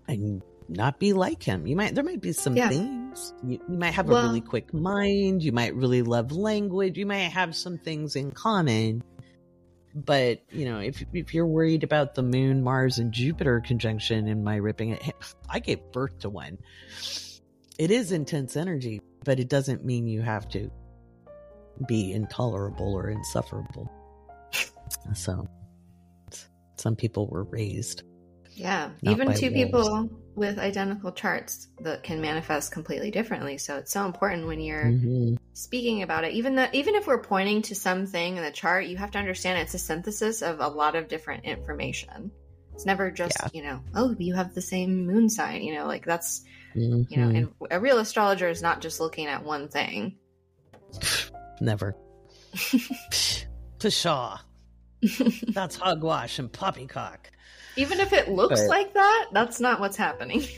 and not be like him. You might, there might be some Yeah. things. You, you might have a really quick mind. You might really love language. You might have some things in common. But, you know, if, if you're worried about the moon, Mars, and Jupiter conjunction in my ripping it, I gave birth to one it is intense energy, but it doesn't mean you have to be intolerable or insufferable. So, some people were raised. Yeah, Not even two wolves. people with identical charts that can manifest completely differently. So it's so important when you're Mhm. speaking about it. Even though, even if we're pointing to something in the chart, you have to understand it's a synthesis of a lot of different information. It's never just Yeah. you know, oh, you have the same moon sign. You know, like that's you know, Mhm. and a real astrologer is not just looking at one thing. never. Pshaw. That's hogwash and poppycock. Even if it looks But- like that, that's not what's happening.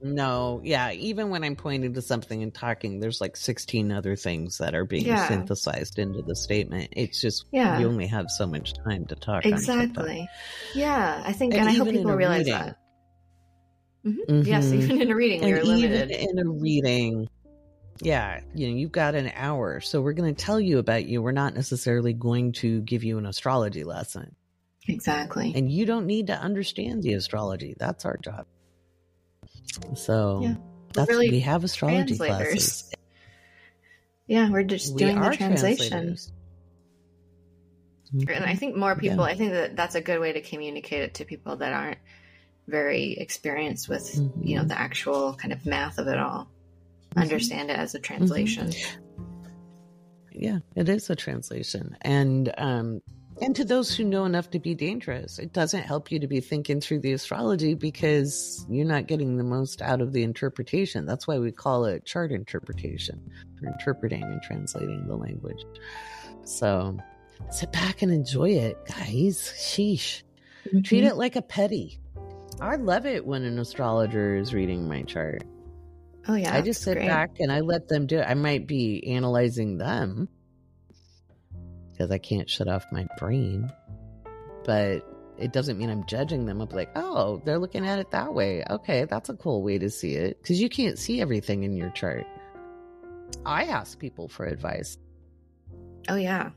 No, yeah, even when I'm pointing to something and talking, there's like 16 other things that are being Yeah. synthesized into the statement. It's just, Yeah. you only have so much time to talk. Exactly. Yeah, I think, And and, I hope people realize reading. that. Mhm. Yes, Mhm. even in a reading, and even limited. in a reading yeah, you know, you've got an hour, so we're going to tell you about you. We're not necessarily going to give you an astrology lesson. Exactly. And you don't need to understand the astrology. That's our job. So Yeah. that's really we have astrology classes. Yeah, we're just We doing the translation. And I think more Yeah. people, I think that that's a good way to communicate it to people that aren't very experienced with, you know, Mhm. the actual kind of math of it all. Mhm. Understand it as a translation. yeah it is a translation and um and to those who know enough to be dangerous it doesn't help you to be thinking through the astrology because you're not getting the most out of the interpretation that's why we call it chart interpretation for interpreting and translating the language so sit back and enjoy it guys sheesh treat Mhm. it like a petty i love it when an astrologer is reading my chart Oh, yeah. I just sit great. back and I let them do it. I might be analyzing them because I can't shut off my brain, but it doesn't mean I'm judging them. I'm like, oh, they're looking at it that way. Okay, that's a cool way to see it because you can't see everything in your chart. I ask people for advice. Oh, yeah.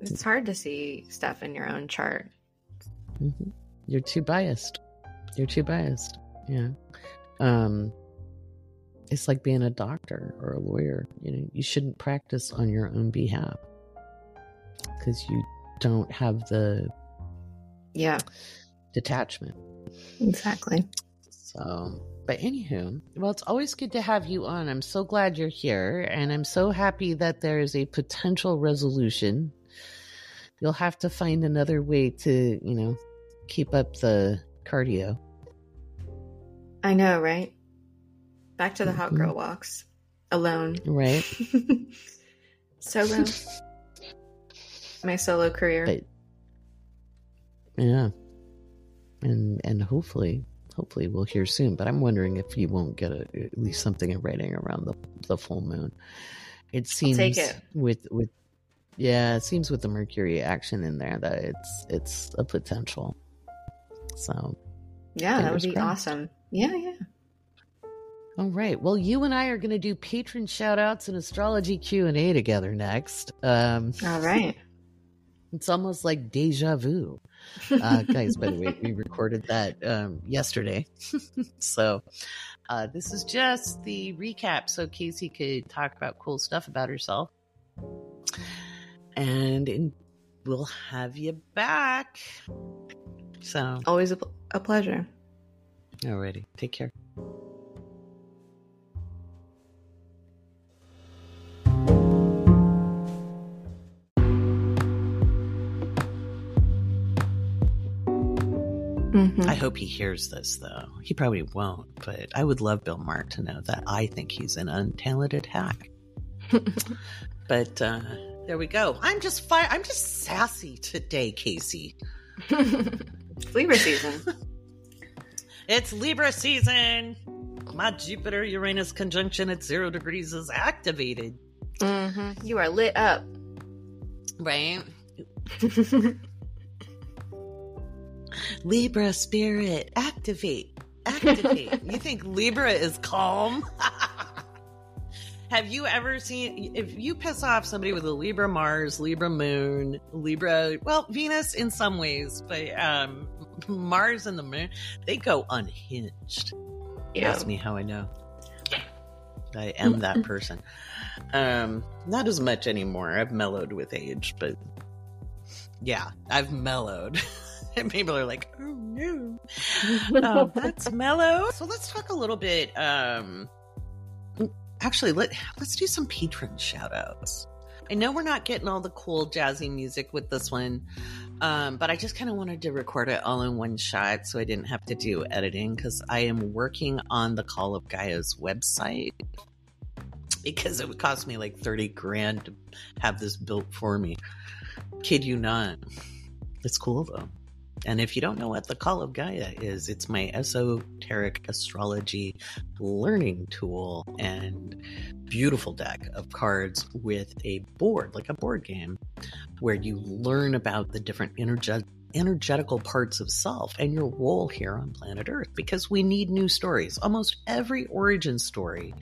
It's hard to see stuff in your own chart. Mhm. You're too biased. You're too biased. Yeah. Um, it's like being a doctor or a lawyer. You know, you shouldn't practice on your own behalf because you don't have the Yeah, detachment. exactly. So, but anywho, well, it's always good to have you on. I'm so glad you're here, and I'm so happy that there is a potential resolution. You'll have to find another way to, you know, keep up the cardio. I know, right? Back to the hot Mhm. girl walks alone. Right? so Solo. My solo career. But yeah, and and hopefully, hopefully we'll hear soon. But I'm wondering if you won't get a, at least something in writing around the the full moon. It seems it. with with yeah, it seems with the Mercury action in there that it's it's a potential. So yeah, that would be crossed. awesome. Yeah, yeah. all right, well, you and I are going to do patron shout outs and astrology Q and A together next. Um, All right. It's almost like deja vu. Uh, guys, by the way, we recorded that um, yesterday. so uh, this is just the recap so Kaycee could talk about cool stuff about herself. And in, we'll have you back. So, Always a, pl- a pleasure. alrighty. Take care. Mhm. I hope he hears this, though. He probably won't, but I would love Bill Maher to know that I think he's an untalented hack. But uh, there we go. I'm just fi- I'm just sassy today, Kaycee. It's Libra season. It's Libra season. My Jupiter Uranus conjunction at zero degrees is activated. hmm You are lit up. Right? Libra spirit, activate. Activate. you think Libra is calm? Have you ever seen if you piss off somebody with a Libra Mars, Libra Moon, Libra, well, Venus in some ways, but um Mars and the Moon, they go unhinged. Yeah. Ask me how I know. I am that person. Um, not as much anymore. I've mellowed with age, but yeah, I've mellowed. and people are like, "Oh no, oh, that's mellow." So let's talk a little bit. Um, actually, let let's do some patron shout outs. I know we're not getting all the cool jazzy music with this one, um, but I just kind of wanted to record it all in one shot so I didn't have to do editing because I am working on the Call of Gaia's website because it would cost me like 30 grand to have this built for me. Kid you not. It's cool though. And if you don't know what the Call of Gaia is, it's my esoteric astrology learning tool and beautiful deck of cards with a board, like a board game, where you learn about the different energet- energetical parts of self and your role here on planet Earth because we need new stories. Almost every origin story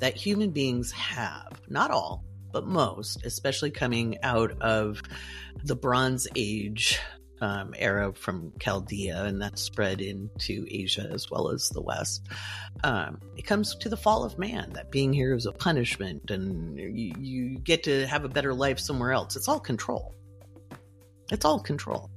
that human beings have. Not all, but most, especially coming out of the Bronze Age um, era from Chaldea, and that spread into Asia as well as the West. Um, it comes to the fall of man, that being here is a punishment, and you, you get to have a better life somewhere else. It's all control. It's all control.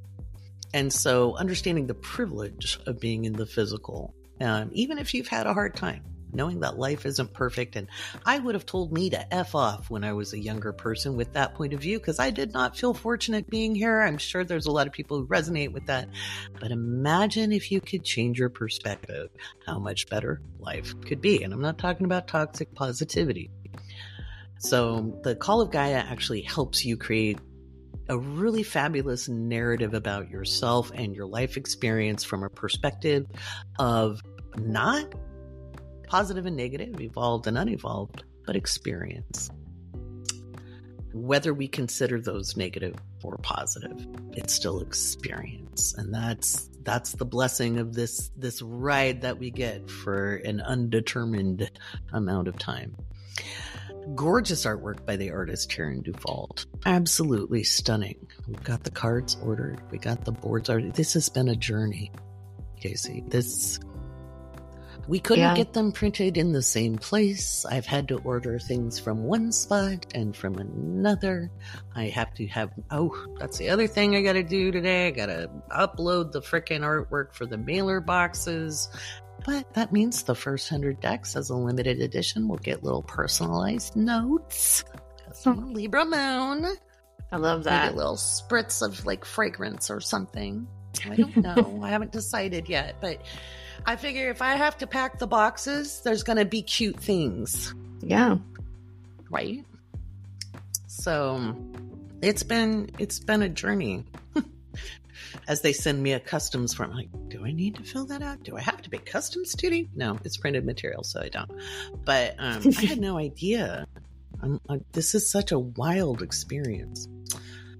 And so, understanding the privilege of being in the physical, um, even if you've had a hard time, knowing that life isn't perfect. And I would have told me to F off when I was a younger person with that point of view because I did not feel fortunate being here. I'm sure there's a lot of people who resonate with that. But imagine if you could change your perspective, how much better life could be. And I'm not talking about toxic positivity. So the Call of Gaia actually helps you create a really fabulous narrative about yourself and your life experience from a perspective of not positive and negative, evolved and unevolved, but experience. Whether we consider those negative or positive, it's still experience. And that's that's the blessing of this this ride that we get for an undetermined amount of time. Gorgeous artwork by the artist Karen Dufault. Absolutely stunning. We've got the cards ordered. We got the boards ordered. This has been a journey, Kaycee. This we couldn't yeah. get them printed in the same place. I've had to order things from one spot and from another. I have to have, oh, that's the other thing I got to do today. I got to upload the freaking artwork for the mailer boxes. But that means the first 100 decks as a limited edition will get little personalized notes. Some hmm. Libra Moon. I love that. Maybe a little spritz of like fragrance or something. I don't know. I haven't decided yet, but I figure if I have to pack the boxes, there's going to be cute things. Yeah. Right? So it's been it's been a journey. As they send me a customs form, I'm like, do I need to fill that out? Do I have to pay customs duty? No, it's printed material, so I don't. But um, I had no idea. I, this is such a wild experience.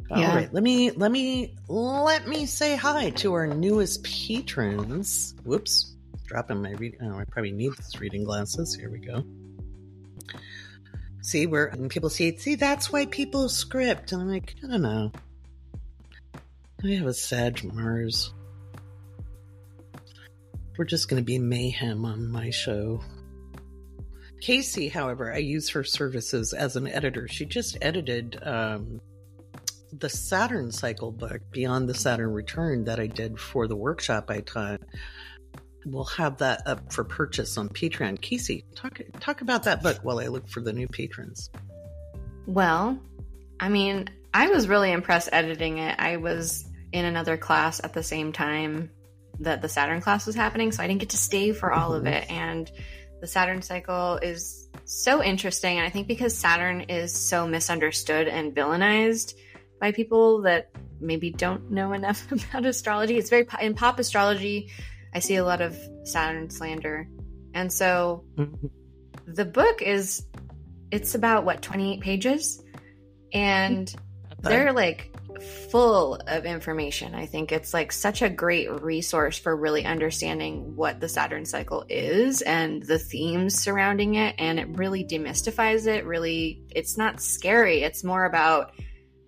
Yeah. All right, let me let me let me say hi to our newest patrons. Whoops dropping my reading. Oh, I probably need these reading glasses. Here we go. See, where people see, it. see, that's why people script. And I'm like, I don't know. I have a Sag Mars. We're just going to be mayhem on my show. Kaycee, however, I use her services as an editor. She just edited um, the Saturn cycle book, Beyond the Saturn Return, that I did for the workshop I taught we'll have that up for purchase on Patreon. Kaycee, talk talk about that book while I look for the new patrons. Well, I mean, I was really impressed editing it. I was in another class at the same time that the Saturn class was happening, so I didn't get to stay for all mm-hmm. of it. And the Saturn cycle is so interesting, and I think because Saturn is so misunderstood and villainized by people that maybe don't know enough about astrology. It's very in pop astrology I see a lot of Saturn slander. And so mm-hmm. the book is it's about what 28 pages and they're like full of information. I think it's like such a great resource for really understanding what the Saturn cycle is and the themes surrounding it and it really demystifies it. Really it's not scary. It's more about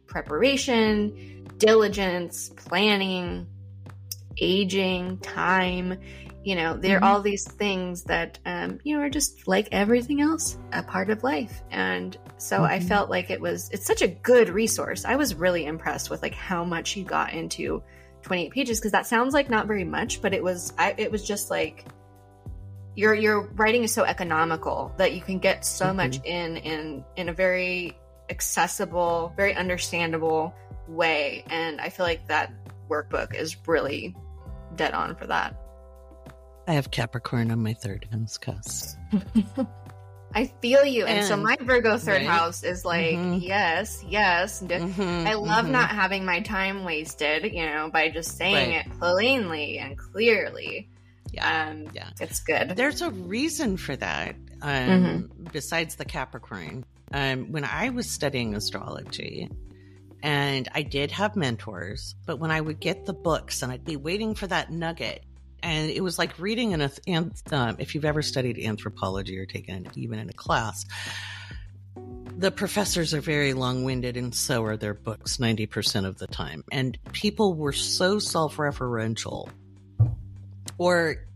preparation, diligence, planning, aging, time. You know, there are mm-hmm. all these things that, um, you know, are just like everything else, a part of life. And so mm-hmm. I felt like it was, it's such a good resource. I was really impressed with like how much you got into 28 pages because that sounds like not very much, but it was, I, it was just like, your your writing is so economical that you can get so mm-hmm. much in in in a very accessible, very understandable way. And I feel like that workbook is really dead on for that. I have Capricorn on my third house cusp. I feel you. And, and, so my Virgo third right? house is like, mm-hmm. yes, yes. Mm-hmm, I love mm-hmm. not having my time wasted, you know, by just saying right. it plainly and clearly. Yeah. Um, yeah. It's good. There's a reason for that. Um, mm-hmm. besides the Capricorn. Um, when I was studying astrology, and I did have mentors, but when I would get the books and I'd be waiting for that nugget, and it was like reading an um, if you've ever studied anthropology or taken even in a class the professors are very long-winded and so are their books 90% of the time. And people were so self-referential or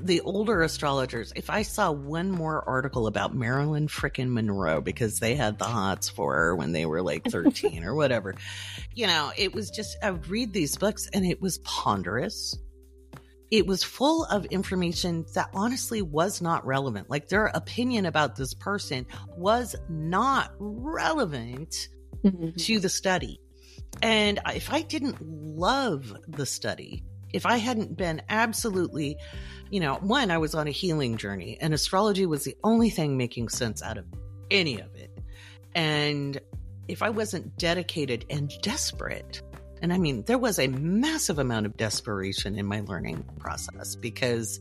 the older astrologers if i saw one more article about marilyn frickin monroe because they had the hots for her when they were like 13 or whatever you know it was just i would read these books and it was ponderous it was full of information that honestly was not relevant. Like their opinion about this person was not relevant mm-hmm. to the study. And if I didn't love the study, if I hadn't been absolutely, you know, one, I was on a healing journey and astrology was the only thing making sense out of any of it. And if I wasn't dedicated and desperate and I mean, there was a massive amount of desperation in my learning process because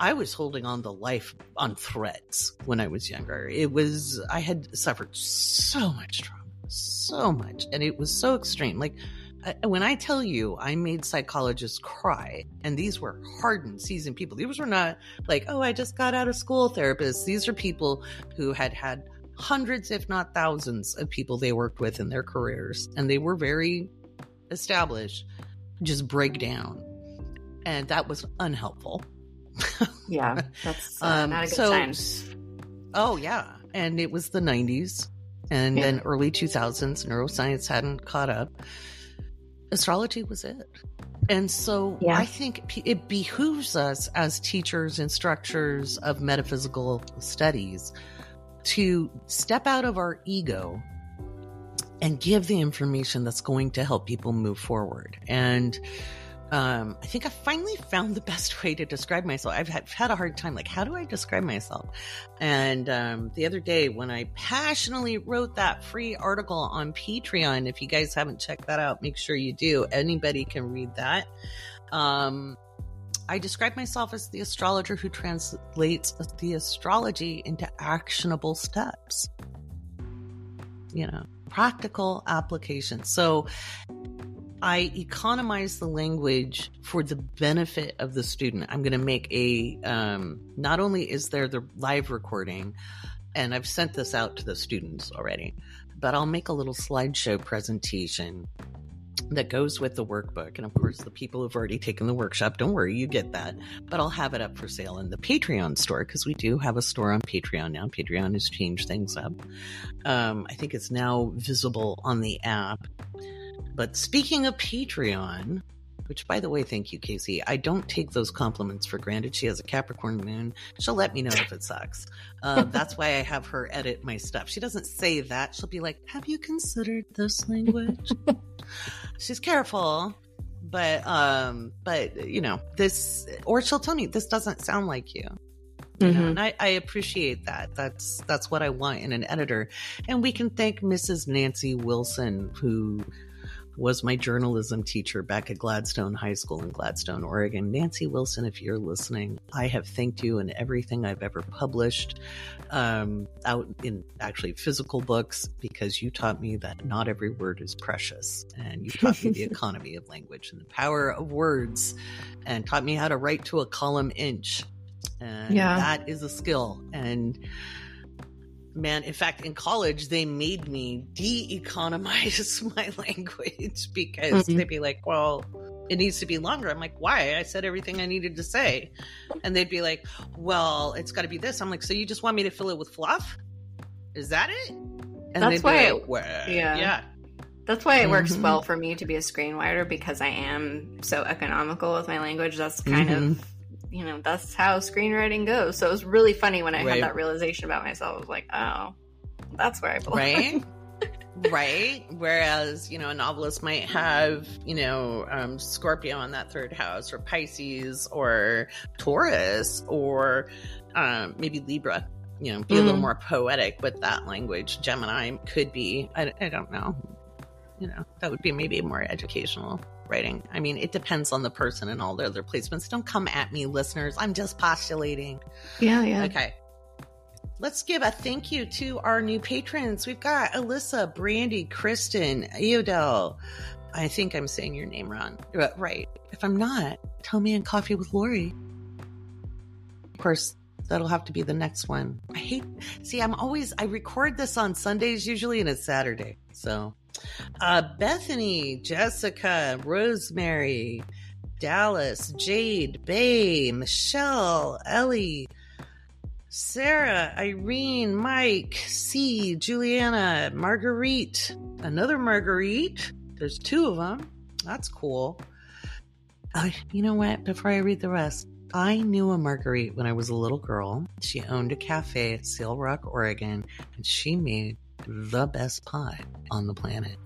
I was holding on to life on threads when I was younger. It was, I had suffered so much trauma, so much, and it was so extreme. Like, when I tell you I made psychologists cry, and these were hardened, seasoned people, these were not like, oh, I just got out of school therapists. These are people who had had hundreds, if not thousands, of people they worked with in their careers, and they were very established, just break down. And that was unhelpful. yeah, that's uh, um, not a good so, time. Oh, yeah. And it was the 90s and yeah. then early 2000s. Neuroscience hadn't caught up. Astrology was it. And so yeah. I think it behooves us as teachers, instructors of metaphysical studies to step out of our ego and give the information that's going to help people move forward. And um, I think I finally found the best way to describe myself. I've had, had a hard time, like, how do I describe myself? And um, the other day, when I passionately wrote that free article on Patreon, if you guys haven't checked that out, make sure you do. Anybody can read that. Um, I describe myself as the astrologer who translates the astrology into actionable steps. You know, practical application. So I economize the language for the benefit of the student. I'm going to make a, um, not only is there the live recording, and I've sent this out to the students already, but I'll make a little slideshow presentation that goes with the workbook. And of course, the people who've already taken the workshop, don't worry, you get that. But I'll have it up for sale in the Patreon store because we do have a store on Patreon now. Patreon has changed things up. Um, I think it's now visible on the app. But speaking of Patreon, which by the way, thank you, Kaycee. I don't take those compliments for granted. She has a Capricorn moon. She'll let me know if it sucks. Uh, that's why I have her edit my stuff. She doesn't say that. She'll be like, Have you considered this language? She's careful. But um, but you know, this or she'll tell me this doesn't sound like you. You mm-hmm. know, and I, I, appreciate that. That's that's what I want in an editor. And we can thank Mrs. Nancy Wilson, who was my journalism teacher back at Gladstone High School in Gladstone, Oregon. Nancy Wilson, if you're listening, I have thanked you in everything I've ever published um, out in actually physical books because you taught me that not every word is precious. And you taught me the economy of language and the power of words and taught me how to write to a column inch. And yeah. that is a skill. And man in fact in college they made me de-economize my language because mm-hmm. they'd be like well it needs to be longer i'm like why i said everything i needed to say and they'd be like well it's got to be this i'm like so you just want me to fill it with fluff is that it and that's why like, well, yeah yeah that's why it works mm-hmm. well for me to be a screenwriter because I am so economical with my language. That's kind mm-hmm. of you know, that's how screenwriting goes. So it was really funny when I right. had that realization about myself. I was like, oh, that's where I belong. Right. right. Whereas, you know, a novelist might have, you know, um, Scorpio in that third house or Pisces or Taurus or um, maybe Libra, you know, be mm. a little mm. more poetic with that language. Gemini could be, I, I don't know, you know, that would be maybe more educational writing. I mean, it depends on the person and all the other placements. Don't come at me, listeners. I'm just postulating. Yeah, yeah. Okay. Let's give a thank you to our new patrons. We've got Alyssa, Brandy, Kristen, Eodel, I think I'm saying your name wrong. Uh, right. If I'm not, tell me in Coffee with Laurie. Of course, that'll have to be the next one. I hate, see, I'm always, I record this on Sundays usually and it's Saturday. So, uh, Bethany, Jessica, Rosemary, Dallas, Jade, Bay, Michelle, Ellie, Sarah, Irene, Mike, C, Juliana, Marguerite, another Marguerite. There's two of them. That's cool. Uh, you know what? Before I read the rest, I knew a Marguerite when I was a little girl. She owned a cafe at Seal Rock, Oregon, and she made the best pie on the planet.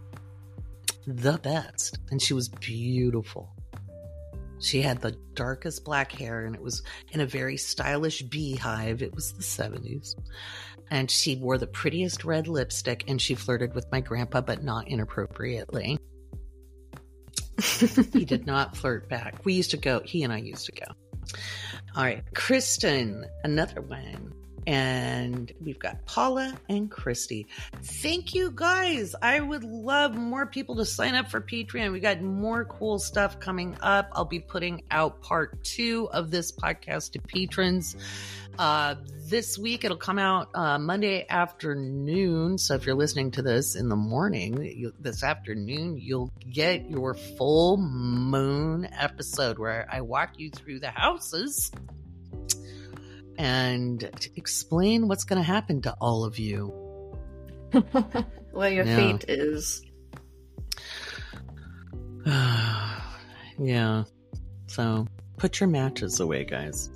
The best. And she was beautiful. She had the darkest black hair and it was in a very stylish beehive. It was the 70s. And she wore the prettiest red lipstick and she flirted with my grandpa, but not inappropriately. he did not flirt back. We used to go, he and I used to go. All right, Kristen, another one. And we've got Paula and Christy. Thank you guys. I would love more people to sign up for Patreon. We got more cool stuff coming up. I'll be putting out part two of this podcast to patrons. Uh, this week it'll come out uh, Monday afternoon. So if you're listening to this in the morning, you, this afternoon, you'll get your full moon episode where I walk you through the houses and explain what's going to happen to all of you. well, your yeah. fate is. yeah. So put your matches away, guys.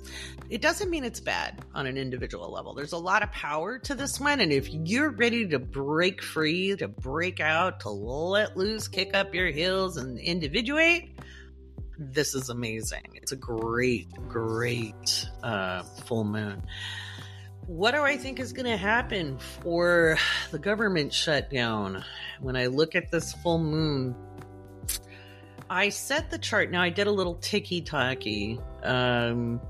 It doesn't mean it's bad on an individual level. There's a lot of power to this one. And if you're ready to break free, to break out, to let loose, kick up your heels, and individuate, this is amazing. It's a great, great uh, full moon. What do I think is going to happen for the government shutdown? When I look at this full moon, I set the chart. Now I did a little ticky tacky. Um,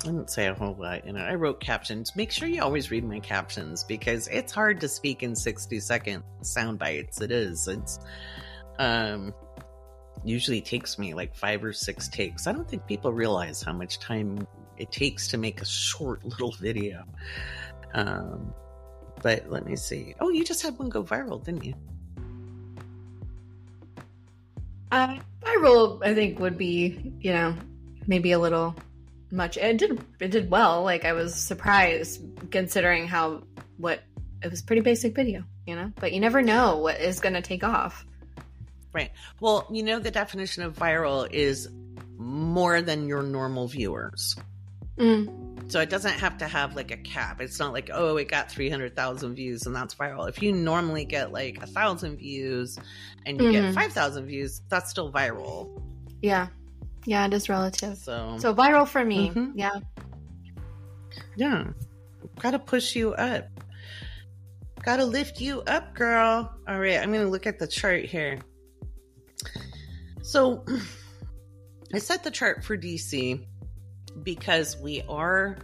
I didn't say a whole lot. You know, I wrote captions. Make sure you always read my captions because it's hard to speak in sixty second sound bites. It is. It's um usually takes me like five or six takes. I don't think people realize how much time it takes to make a short little video. Um, but let me see. Oh, you just had one go viral, didn't you? Uh, viral, I think, would be you know maybe a little much. It did it did well. Like I was surprised considering how what it was pretty basic video, you know. But you never know what is going to take off. Right. Well, you know, the definition of viral is more than your normal viewers. Mm. So it doesn't have to have like a cap. It's not like, oh, it got 300,000 views and that's viral. If you normally get like a thousand views and you mm-hmm. get 5,000 views, that's still viral. Yeah. Yeah, it is relative. So, so viral for me. Mm-hmm. Yeah. Yeah. Gotta push you up. Gotta lift you up, girl. All right. I'm going to look at the chart here. So I set the chart for DC because we are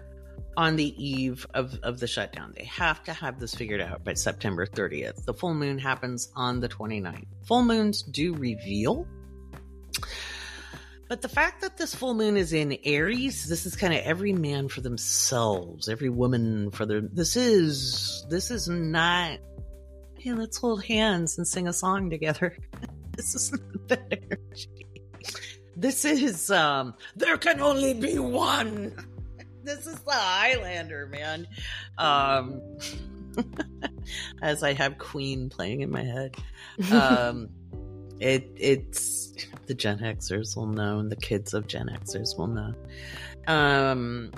on the eve of, of the shutdown. They have to have this figured out by September 30th. The full moon happens on the 29th. Full moons do reveal. But the fact that this full moon is in Aries, this is kind of every man for themselves, every woman for their this is this is not hey, let's hold hands and sing a song together. this is not that energy. This is um there can only be one. This is the Highlander, man. Um as I have Queen playing in my head. Um it it's the Gen Xers will know and the kids of Gen Xers will know. Um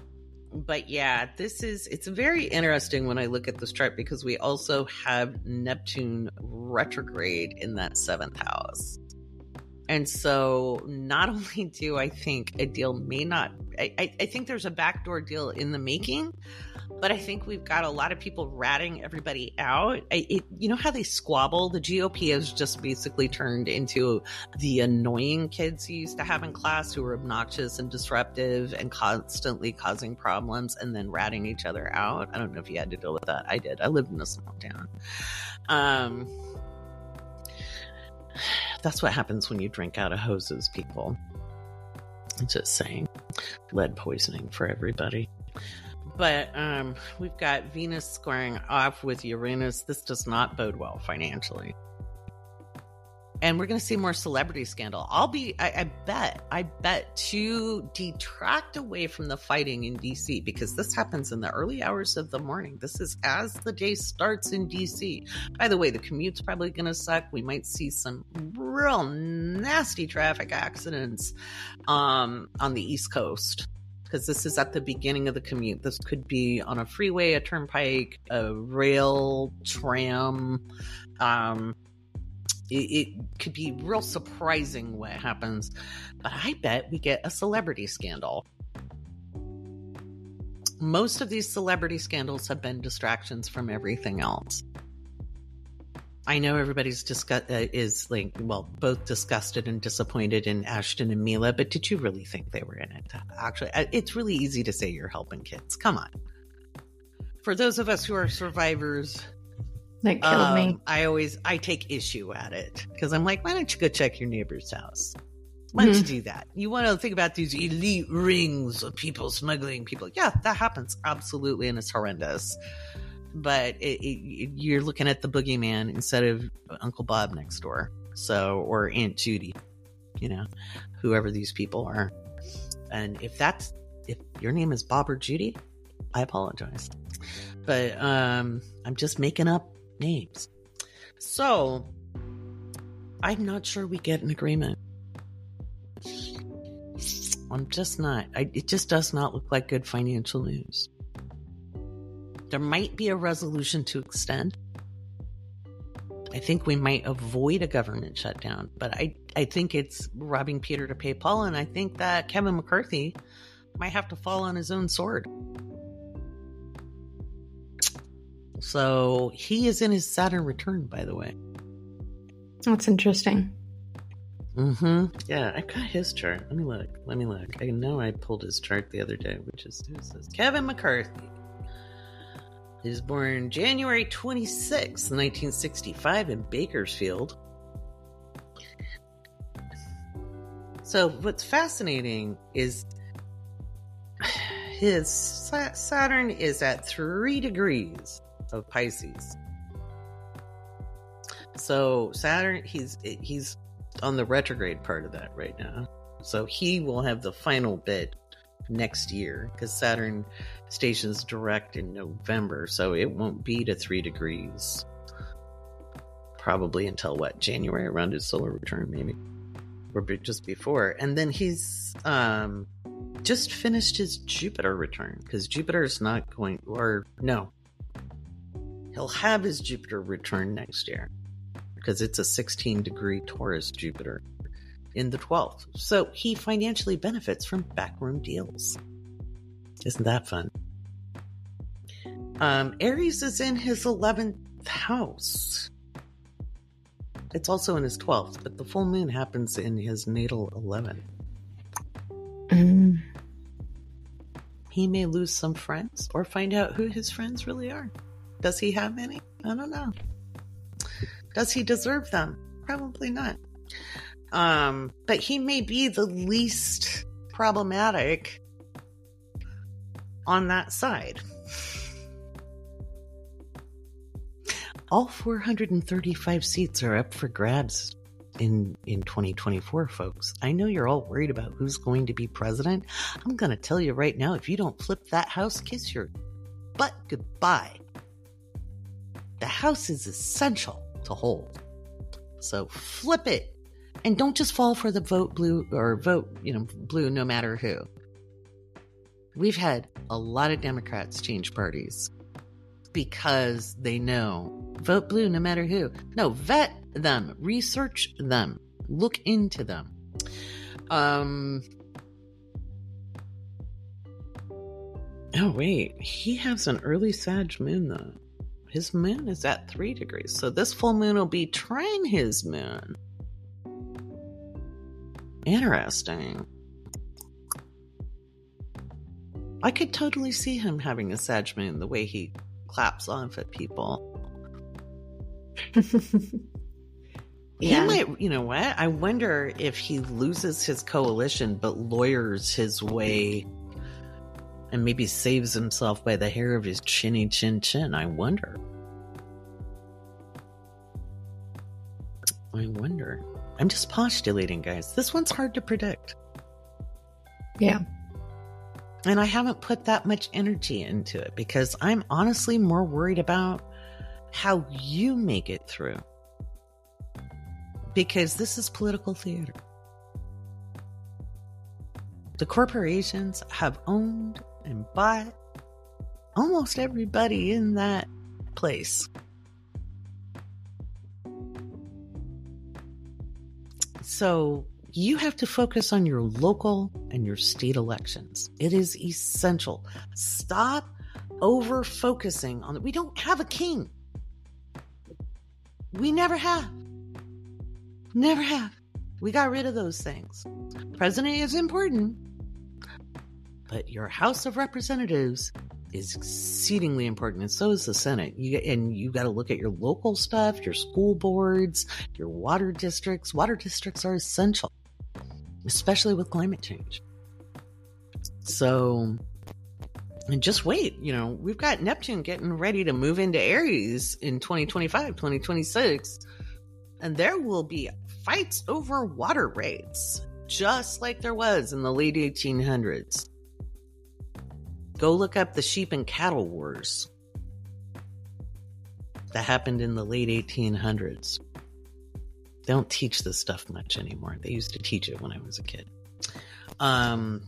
but yeah, this is it's very interesting when I look at this chart because we also have Neptune retrograde in that seventh house. And so not only do I think a deal may not I, I think there's a backdoor deal in the making, but I think we've got a lot of people ratting everybody out. I, it, you know how they squabble? The GOP has just basically turned into the annoying kids you used to have in class who were obnoxious and disruptive and constantly causing problems and then ratting each other out. I don't know if you had to deal with that. I did. I lived in a small town. Um, That's what happens when you drink out of hoses, people. Just saying. Lead poisoning for everybody. But um, we've got Venus squaring off with Uranus. This does not bode well financially and we're going to see more celebrity scandal. I'll be, I, I, bet, I bet to detract away from the fighting in DC because this happens in the early hours of the morning. This is as the day starts in DC. By the way, the commute's probably going to suck. We might see some real nasty traffic accidents um, on the East Coast because this is at the beginning of the commute. This could be on a freeway, a turnpike, a rail, tram. Um, it, it could be real surprising what happens, but I bet we get a celebrity scandal. Most of these celebrity scandals have been distractions from everything else. I know everybody's discuss uh, is like well both disgusted and disappointed in Ashton and Mila, but did you really think they were in it? Actually, it's really easy to say you're helping kids. Come on. For those of us who are survivors that killed um, me. I always I take issue at it because I'm like, why don't you go check your neighbor's house? Why don't mm-hmm. you do that? You want to think about these elite rings of people smuggling people. Yeah, that happens absolutely, and it's horrendous. But it, it, you're looking at the boogeyman instead of Uncle Bob next door, so or Aunt Judy, you know, whoever these people are. And if that's if your name is Bob or Judy, I apologize, but um, I'm just making up names. So, I'm not sure we get an agreement. I'm just not. I, it just does not look like good financial news. There might be a resolution to extend. I think we might avoid a government shutdown, but I, I think it's robbing Peter to pay Paul, and I think that Kevin McCarthy might have to fall on his own sword. So he is in his Saturn return, by the way. That's interesting. Mm-hmm. Yeah, I got his chart. Let me look. Let me look. I know I pulled his chart the other day, which is who says Kevin McCarthy. He was born January 26, 1965 in Bakersfield. So what's fascinating is his Saturn is at three degrees of Pisces. So Saturn, he's he's on the retrograde part of that right now. So he will have the final bit next year because Saturn stations direct in November, so it won't be to three degrees. Probably until what January around his solar return, maybe, or just before. And then he's um, just finished his Jupiter return because Jupiter is not going, or no, He'll have his Jupiter return next year because it's a 16 degree Taurus Jupiter in the 12th. So he financially benefits from backroom deals. Isn't that fun? Um, Aries is in his 11th house. It's also in his 12th, but the full moon happens in his natal 11. Mm. He may lose some friends or find out who his friends really are. Does he have any? I don't know. Does he deserve them? Probably not. Um, but he may be the least problematic on that side. All 435 seats are up for grabs in in 2024 folks. I know you're all worried about who's going to be president. I'm going to tell you right now if you don't flip that house, kiss your butt goodbye. The house is essential to hold. So flip it and don't just fall for the vote blue or vote, you know, blue no matter who. We've had a lot of Democrats change parties because they know vote blue no matter who. No, vet them, research them, look into them. Um Oh wait, he has an early Sag moon though his moon is at three degrees. So this full moon will be trine his moon. Interesting. I could totally see him having a Sag moon the way he claps off at people. Yeah. He might, you know what? I wonder if he loses his coalition but lawyers his way and maybe saves himself by the hair of his chinny chin chin. I wonder. I wonder. I'm just postulating, guys. This one's hard to predict. Yeah. And I haven't put that much energy into it because I'm honestly more worried about how you make it through. Because this is political theater. The corporations have owned and bought almost everybody in that place. So you have to focus on your local and your state elections. It is essential. Stop over focusing on it. We don't have a king. We never have. Never have. We got rid of those things. President is important, but your House of Representatives is exceedingly important, and so is the Senate. You and you got to look at your local stuff, your school boards, your water districts. Water districts are essential, especially with climate change. So, and just wait. You know, we've got Neptune getting ready to move into Aries in 2025, 2026, and there will be fights over water rates, just like there was in the late 1800s. Go look up the sheep and cattle wars that happened in the late 1800s. They don't teach this stuff much anymore. They used to teach it when I was a kid. Um,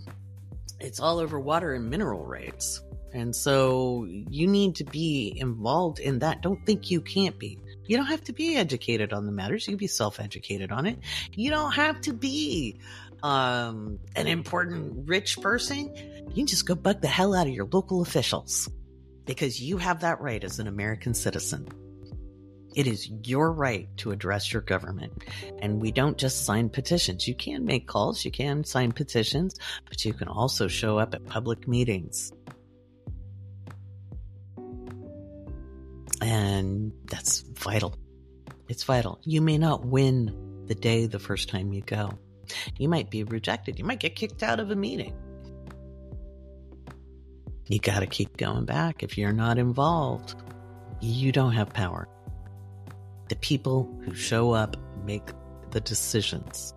it's all over water and mineral rights. And so you need to be involved in that. Don't think you can't be. You don't have to be educated on the matters. You can be self educated on it. You don't have to be um, an important rich person, you can just go bug the hell out of your local officials because you have that right as an American citizen. It is your right to address your government. And we don't just sign petitions. You can make calls, you can sign petitions, but you can also show up at public meetings. And that's vital. It's vital. You may not win the day the first time you go. You might be rejected. You might get kicked out of a meeting. You got to keep going back. If you're not involved, you don't have power. The people who show up make the decisions.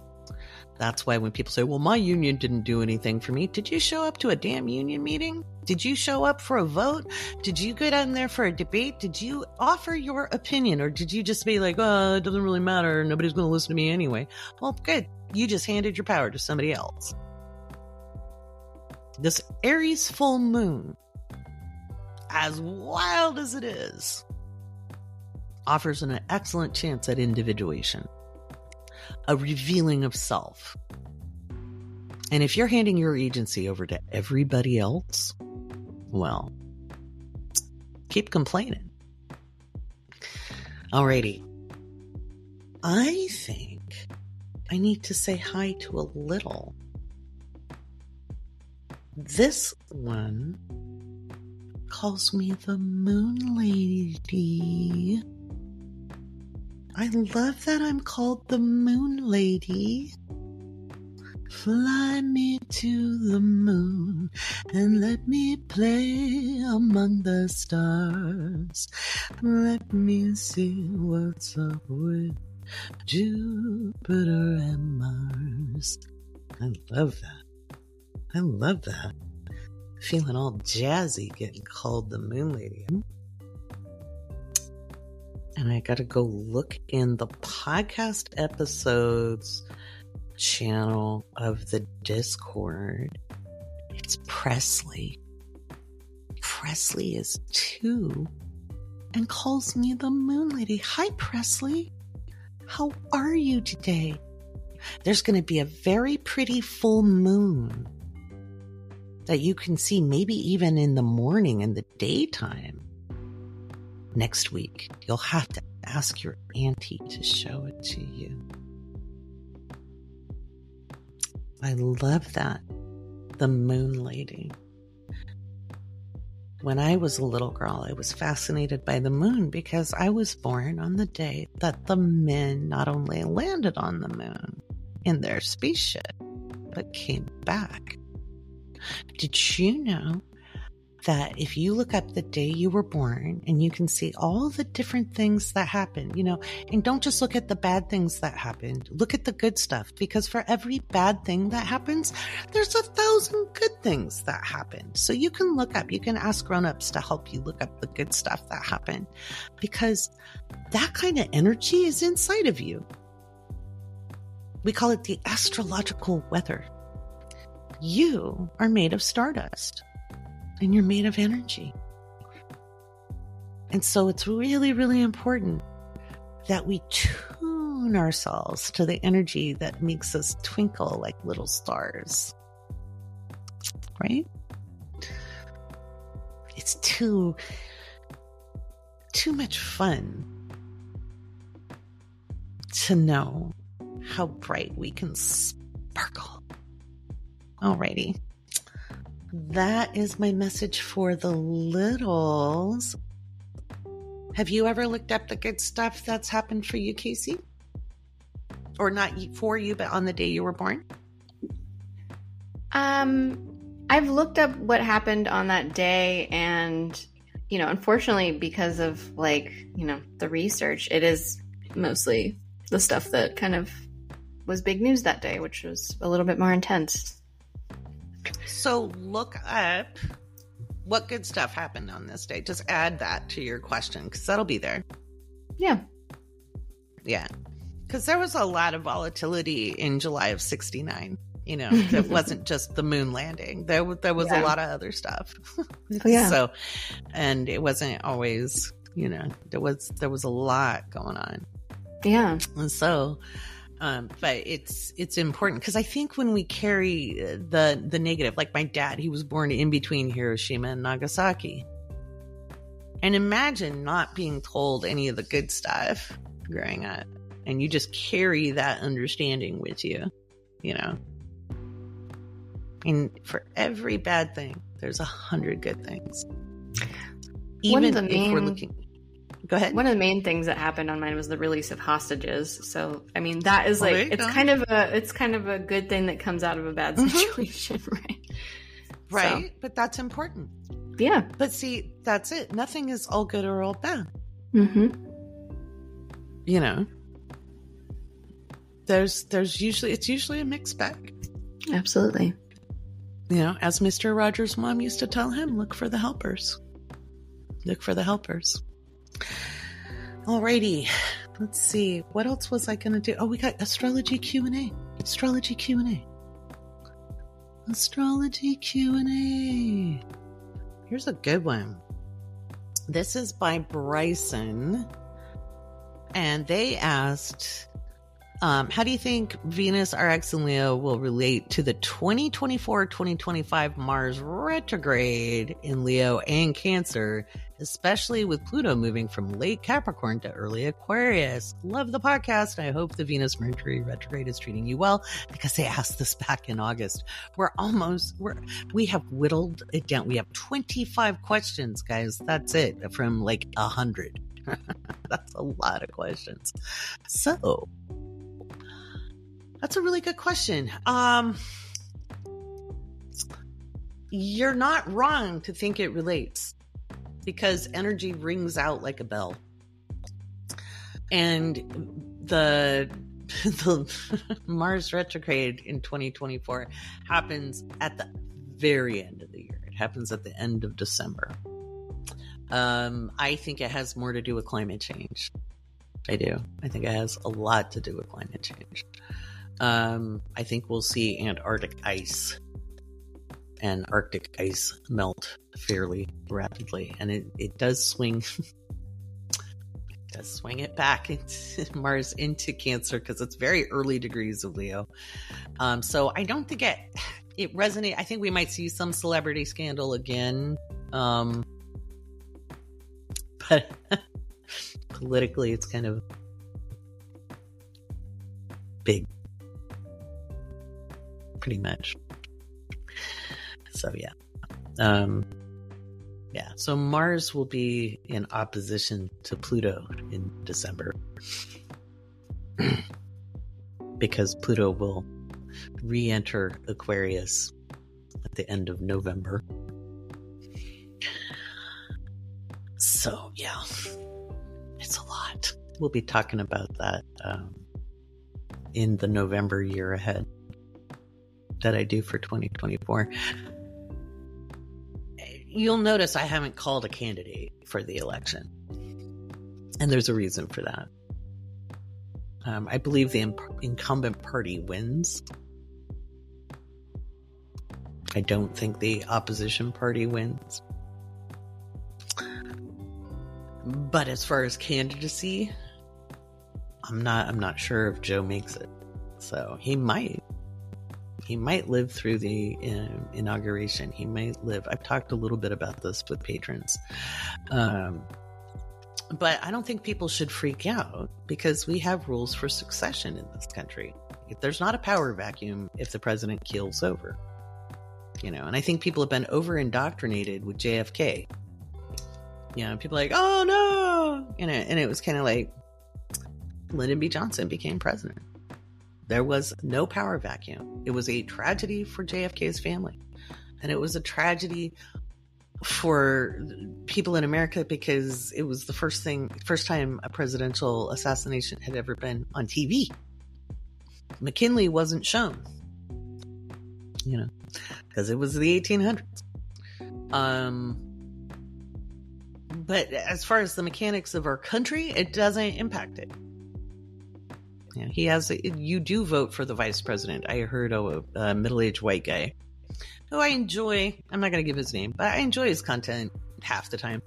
That's why when people say, well, my union didn't do anything for me, did you show up to a damn union meeting? Did you show up for a vote? Did you go down there for a debate? Did you offer your opinion? Or did you just be like, oh, it doesn't really matter. Nobody's going to listen to me anyway? Well, good. You just handed your power to somebody else. This Aries full moon, as wild as it is, offers an excellent chance at individuation, a revealing of self. And if you're handing your agency over to everybody else, well, keep complaining. Alrighty. I think I need to say hi to a little. This one calls me the Moon Lady. I love that I'm called the Moon Lady. Fly me to the moon and let me play among the stars. Let me see what's up with Jupiter and Mars. I love that. I love that. Feeling all jazzy getting called the Moon Lady. And I gotta go look in the podcast episodes channel of the Discord. It's Presley. Presley is two and calls me the Moon Lady. Hi, Presley. How are you today? There's going to be a very pretty full moon that you can see maybe even in the morning in the daytime next week. You'll have to ask your auntie to show it to you. I love that. The moon lady. when I was a little girl, I was fascinated by the moon because I was born on the day that the men not only landed on the moon in their spaceship, but came back. Did you know that if you look up the day you were born and you can see all the different things that happen, you know, and don't just look at the bad things that happened, look at the good stuff because for every bad thing that happens, there's a thousand good things that happen. So you can look up, you can ask grown-ups to help you look up the good stuff that happened because that kind of energy is inside of you. We call it the astrological weather. You are made of stardust and you're made of energy. And so it's really, really important that we tune ourselves to the energy that makes us twinkle like little stars. Right? It's too, too much fun to know how bright we can sparkle. Alrighty. That is my message for the littles. Have you ever looked up the good stuff that's happened for you, Kaycee? Or not for you, but on the day you were born? Um, I've looked up what happened on that day, and you know, unfortunately, because of like you know the research, it is mostly the stuff that kind of was big news that day, which was a little bit more intense. So look up what good stuff happened on this day. Just add that to your question because that'll be there. Yeah. Yeah. Because there was a lot of volatility in July of 69. You know, it wasn't just the moon landing. There, there was yeah. a lot of other stuff. oh, yeah. So, and it wasn't always, you know, there was, there was a lot going on. Yeah. And so, um, but it's it's important because I think when we carry the the negative, like my dad, he was born in between Hiroshima and Nagasaki, and imagine not being told any of the good stuff growing up, and you just carry that understanding with you, you know. And for every bad thing, there's a hundred good things. Even if main... we're looking Go ahead. One of the main things that happened on mine was the release of hostages. So, I mean, that is like it's go. kind of a it's kind of a good thing that comes out of a bad mm-hmm. situation, mm-hmm. right? Right, so. but that's important. Yeah. But see, that's it. Nothing is all good or all bad. Mhm. You know. There's there's usually it's usually a mixed bag. Absolutely. You know, as Mr. Rogers' mom used to tell him, look for the helpers. Look for the helpers. Alrighty, let's see. What else was I going to do? Oh, we got astrology Q and A. Astrology Q and A. Astrology Q and A. Here's a good one. This is by Bryson, and they asked um, how do you think Venus, RX, and Leo will relate to the 2024 2025 Mars retrograde in Leo and Cancer, especially with Pluto moving from late Capricorn to early Aquarius? Love the podcast. I hope the Venus Mercury retrograde is treating you well because they asked this back in August. We're almost, we're, we have whittled it down. We have 25 questions, guys. That's it from like a hundred. That's a lot of questions. So, that's a really good question. Um, you're not wrong to think it relates because energy rings out like a bell. And the the Mars retrograde in 2024 happens at the very end of the year. It happens at the end of December. Um, I think it has more to do with climate change. I do. I think it has a lot to do with climate change um, I think we'll see Antarctic ice and Arctic ice melt fairly rapidly, and it, it does swing. it does swing it back into Mars into Cancer because it's very early degrees of Leo. Um, so I don't think it it resonate. I think we might see some celebrity scandal again, um, but politically, it's kind of big pretty much. So yeah. Um Yeah, so Mars will be in opposition to Pluto in December because Pluto will re enter Aquarius at the end of November. So, yeah, it's a lot. We'll be talking about that um, in the November year ahead that I do for 2024 you'll notice I haven't called a candidate for the election. And there's a reason for that. Um, I believe the incumbent party wins. I don't think the opposition party wins. But as far as candidacy, I'm not I'm not sure if Joe makes it. So he might he might live through the uh, inauguration. He might live. I've talked a little bit about this with patrons. Um, but I don't think people should freak out because we have rules for succession in this country. If there's not a power vacuum if the president keels over. You know, and I think people have been over indoctrinated with JFK. You know, people like, oh no, you know, and it was kind of like Lyndon B. Johnson became president. There was no power vacuum. It was a tragedy for JFK's family. And it was a tragedy for people in America because it was the first thing, first time a presidential assassination had ever been on TV. McKinley wasn't shown, you know, because it was the 1800s. Um, but as far as the mechanics of our country, it doesn't impact it. Yeah, he has. A, you do vote for the vice president. I heard a, a middle-aged white guy who I enjoy. I'm not going to give his name, but I enjoy his content half the time.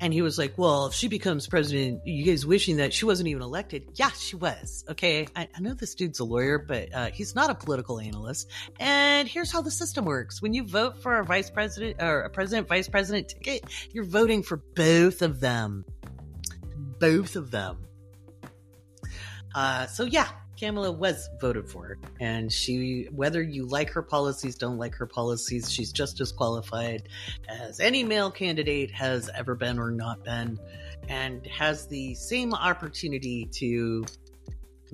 And he was like, "Well, if she becomes president, you guys wishing that she wasn't even elected? Yeah, she was. Okay, I, I know this dude's a lawyer, but uh, he's not a political analyst. And here's how the system works: when you vote for a vice president or a president vice president ticket, you're voting for both of them. Both of them. Uh, so yeah, Kamala was voted for, and she, whether you like her policies, don't like her policies, she's just as qualified as any male candidate has ever been or not been, and has the same opportunity to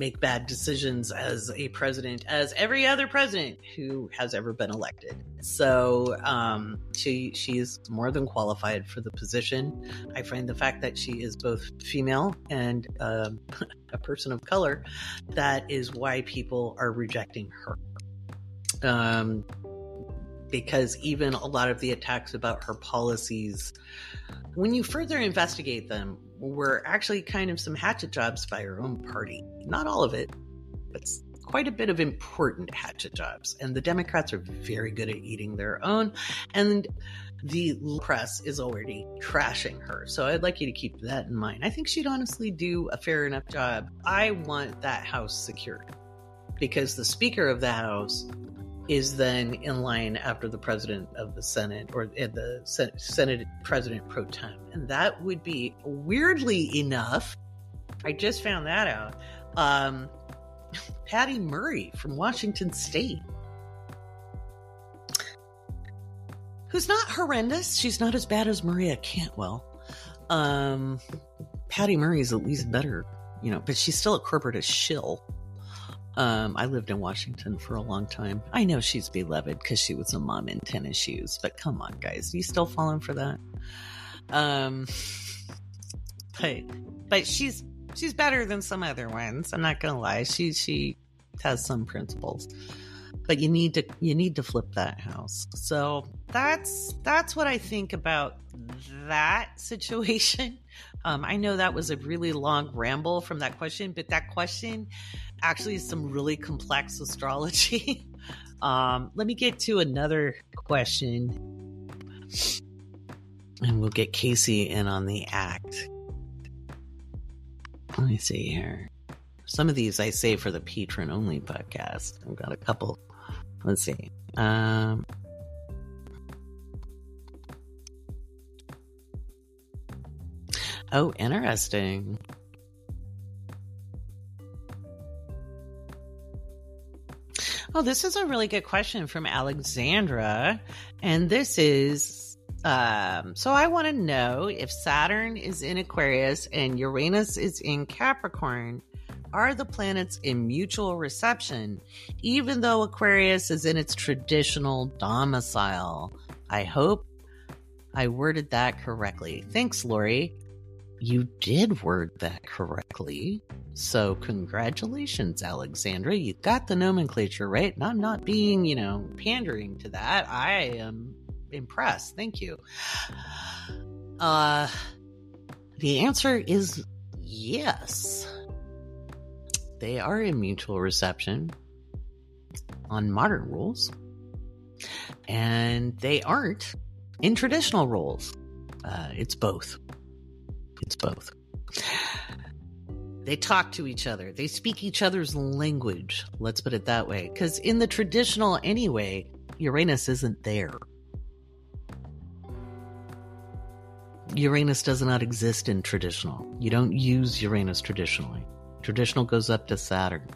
make bad decisions as a president as every other president who has ever been elected. So um, she she's more than qualified for the position. I find the fact that she is both female and uh, a person of color that is why people are rejecting her. Um, because even a lot of the attacks about her policies, when you further investigate them, were actually kind of some hatchet jobs by her own party. Not all of it, but quite a bit of important hatchet jobs. And the Democrats are very good at eating their own. And the press is already trashing her. So I'd like you to keep that in mind. I think she'd honestly do a fair enough job. I want that house secured because the Speaker of the House is then in line after the president of the Senate or the Senate president pro tem. And that would be weirdly enough, I just found that out. Um, Patty Murray from Washington State. Who's not horrendous. She's not as bad as Maria Cantwell. Um, Patty is at least better, you know, but she's still a corporate shill. Um, I lived in Washington for a long time. I know she's beloved because she was a mom in tennis shoes, but come on, guys, you still falling for that? Um, but but she's she's better than some other ones. I'm not gonna lie. She she has some principles, but you need to you need to flip that house. So that's that's what I think about that situation. Um, I know that was a really long ramble from that question, but that question actually some really complex astrology. um, let me get to another question, and we'll get Kaycee in on the act. Let me see here. Some of these I save for the patron only podcast. I've got a couple. Let's see. Um, oh, interesting. Oh, this is a really good question from Alexandra. And this is Um, so I want to know if Saturn is in Aquarius and Uranus is in Capricorn, are the planets in mutual reception, even though Aquarius is in its traditional domicile? I hope I worded that correctly. Thanks, Laurie. You did word that correctly. So, congratulations, Alexandra. You got the nomenclature right. And I'm not being, you know, pandering to that. I am impressed. Thank you. Uh, the answer is yes. They are in mutual reception on modern rules, and they aren't in traditional rules. Uh, it's both. It's both. They talk to each other. They speak each other's language. Let's put it that way. Because in the traditional, anyway, Uranus isn't there. Uranus does not exist in traditional. You don't use Uranus traditionally. Traditional goes up to Saturn.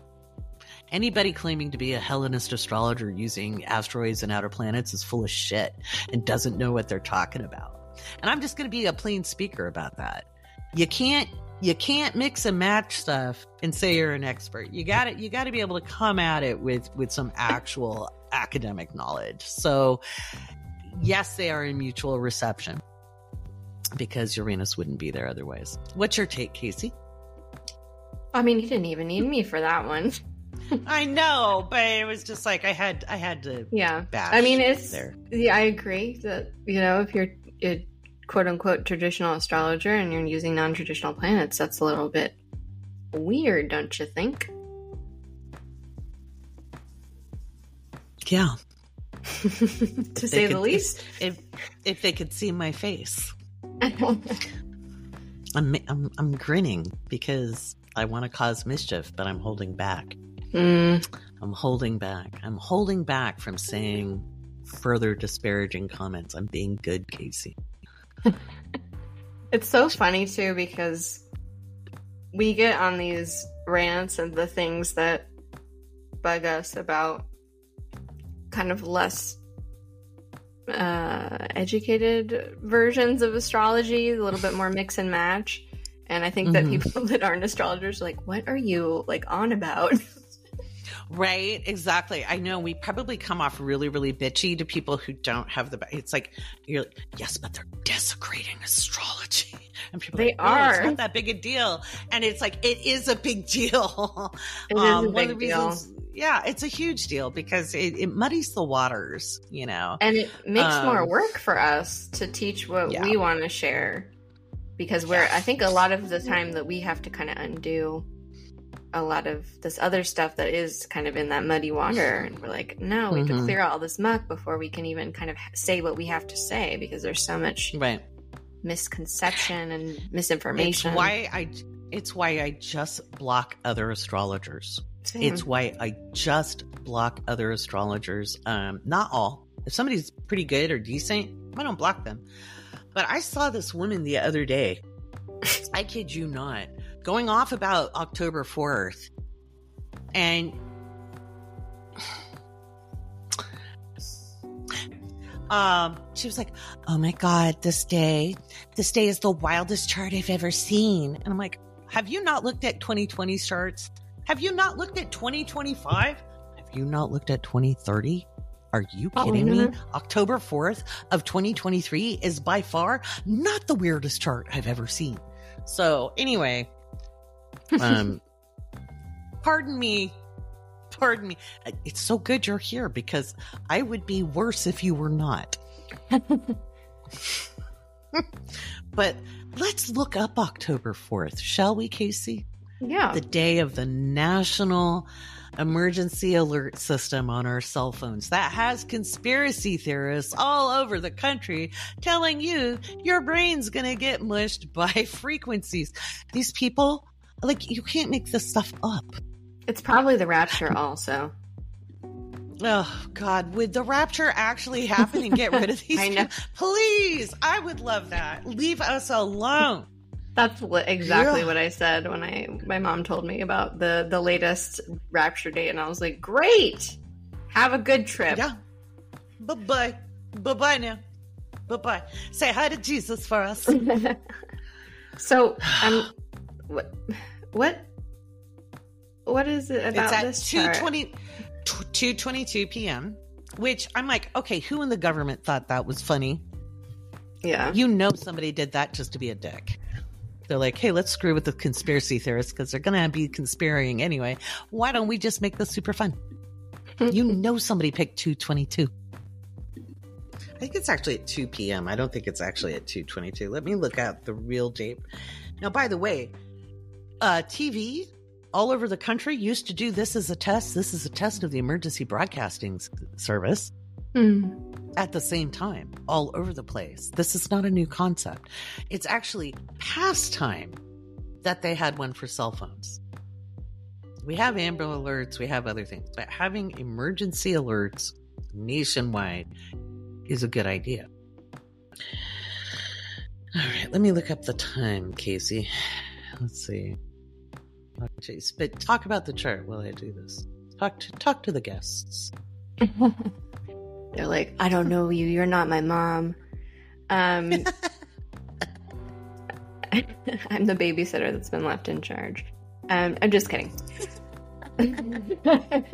Anybody claiming to be a Hellenist astrologer using asteroids and outer planets is full of shit and doesn't know what they're talking about. And I'm just going to be a plain speaker about that. You can't you can't mix and match stuff and say you're an expert. You got it. You got to be able to come at it with with some actual academic knowledge. So, yes, they are in mutual reception because Uranus wouldn't be there otherwise. What's your take, Kaycee? I mean, you didn't even need me for that one. I know, but it was just like I had I had to yeah. I mean, it's there. Yeah, I agree that you know if you're a quote unquote traditional astrologer and you're using non traditional planets, that's a little bit weird, don't you think? Yeah. to say could, the least. If, if, if they could see my face. I'm, I'm I'm grinning because I want to cause mischief, but I'm holding back. Mm. I'm holding back. I'm holding back from saying further disparaging comments. I'm being good, Kaycee. it's so funny too because we get on these rants and the things that bug us about kind of less uh, educated versions of astrology, a little bit more mix and match. And I think that mm-hmm. people that aren't astrologers are like, what are you like on about? Right, exactly. I know we probably come off really, really bitchy to people who don't have the. It's like you're like, yes, but they're desecrating astrology, and people they are. Like, oh, it's not that big a deal, and it's like it is a big deal. It um, is a big one of the deal. reasons yeah, it's a huge deal because it, it, muddies the waters, you know. And it makes um, more work for us to teach what yeah. we want to share because we're, I think a lot of the time that we have to kind of undo a lot of this other stuff that is kind of in that muddy water. And we're like, no, we have mm-hmm. to clear out all this muck before we can even kind of say what we have to say because there's so much right. misconception and misinformation. It's why I, it's why I just block other astrologers. Same. It's why I just block other astrologers. Um, not all. If somebody's pretty good or decent, I don't block them. But I saw this woman the other day. I kid you not, going off about October 4th. And um she was like, "Oh my god, this day, this day is the wildest chart I've ever seen." And I'm like, "Have you not looked at 2020 charts?" Have you not looked at 2025? Have you not looked at 2030? Are you kidding oh, me? October 4th of 2023 is by far not the weirdest chart I've ever seen. So, anyway, um pardon me. Pardon me. It's so good you're here because I would be worse if you were not. but let's look up October 4th, shall we, Kaycee? Yeah. The day of the national emergency alert system on our cell phones that has conspiracy theorists all over the country telling you your brain's going to get mushed by frequencies. These people, like, you can't make this stuff up. It's probably the rapture, also. Oh God! Would the rapture actually happen and get rid of these? I know. Please, I would love that. Leave us alone. That's exactly yeah. what I said when I my mom told me about the the latest rapture date, and I was like, "Great, have a good trip." Yeah. Bye bye. Bye bye now. Bye bye. Say hi to Jesus for us. so, um, what, what, what is it about it's at this 220, 222 p.m., which I'm like, okay, who in the government thought that was funny? Yeah. You know somebody did that just to be a dick. They're like, hey, let's screw with the conspiracy theorists because they're going to be conspiring anyway. Why don't we just make this super fun? you know somebody picked 222. I think it's actually at 2 p.m. I don't think it's actually at 222. Let me look at the real date. Now, by the way, uh, TV all over the country used to do this as a test. This is a test of the emergency broadcasting service Mm. at the same time, all over the place. This is not a new concept. It's actually past time that they had one for cell phones. We have Amber Alerts, we have other things, but having emergency alerts nationwide is a good idea. All right, let me look up the time, Kaycee. Let's see. Oh. But talk about the chart while I do this. Talk to talk to the guests. They're like, I don't know you. You're not my mom. Um, I'm the babysitter that's been left in charge. Um, I'm just kidding. well,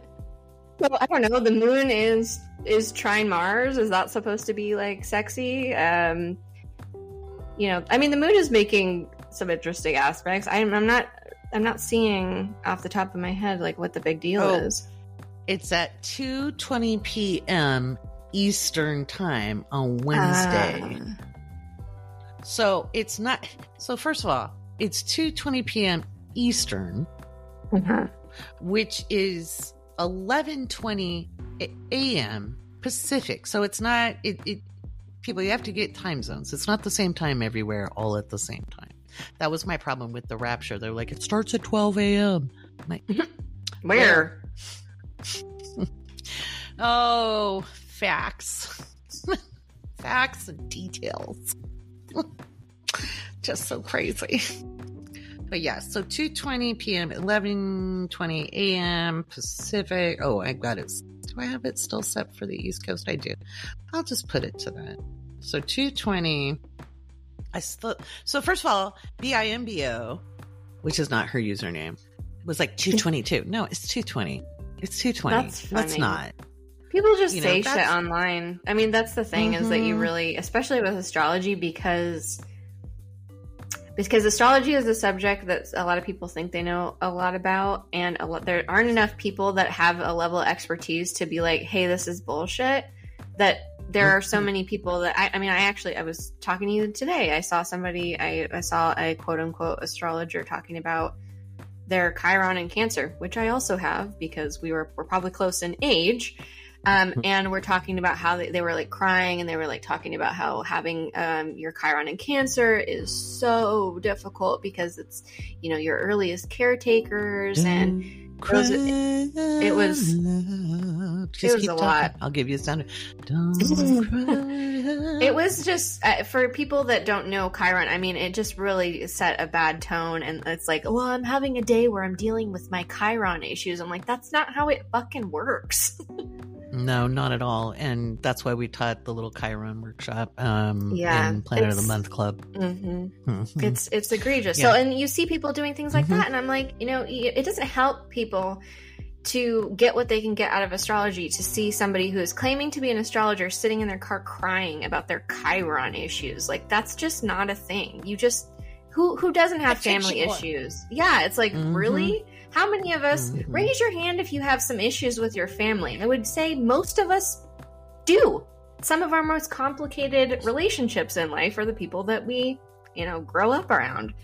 I don't know. The moon is is trine Mars. Is that supposed to be like sexy? Um, you know, I mean, the moon is making some interesting aspects. I'm, I'm not. I'm not seeing off the top of my head like what the big deal Oh. is. It's at 2:20 p.m. Eastern time on Wednesday. Ah. So it's not so first of all, it's 2:20 p.m. Eastern, Uh-huh. which is 11:20 a- a.m. Pacific. So it's not it, it people you have to get time zones. It's not the same time everywhere all at the same time. That was my problem with the rapture. They're like it starts at 12 a.m. Like, Where? Oh, facts. facts and details. Just so crazy. But yeah, so 2:20 p.m., 11:20 a.m. Pacific. Oh, I got it. Do I have it still set for the East Coast? I do. I'll just put it to that. So 2:20 I still So first of all, BIMBO, which is not her username, was like 222. No, it's 220. It's 220. That's Let's not. People just You know, say shit online. I mean, that's the thing is that you Mhm. really, especially with astrology, because because astrology is a subject that a lot of people think they know a lot about, and a lot, there aren't enough people that have a level of expertise to be like, "Hey, this is bullshit." That there are so many people that I, I mean, I actually I was talking to you today. I saw somebody, I, I saw a quote unquote astrologer talking about their Chiron and Cancer, which I also have because we were we're probably close in age. Um, and we're talking about how they, they were like crying and they were like talking about how having um, your Chiron in Cancer is so difficult because it's, you know, your earliest caretakers and was- it was- Just was keep a talking. lot. I'll give you a sound. It was just uh, for people that don't know Chiron. I mean, it just really set a bad tone, and it's like, well, I'm having a day where I'm dealing with my Chiron issues. I'm like, that's not how it fucking works. No, not at all. And that's why we taught the little Chiron workshop um, Yeah, in Planet of the Month Club. hmm Mhm. It's it's egregious. Yeah. So, and you see people doing things like Mhm. that, and I'm like, you know, it doesn't help people to get what they can get out of astrology. To see somebody who is claiming to be an astrologer sitting in their car crying about their Chiron issues, like that's just not a thing. You just who who doesn't have That family issues? Yeah, it's like Mhm. really. How many of us Mhm. raise your hand if you have some issues with your family? I would say most of us do. Some of our most complicated relationships in life are the people that we, you know, grow up around.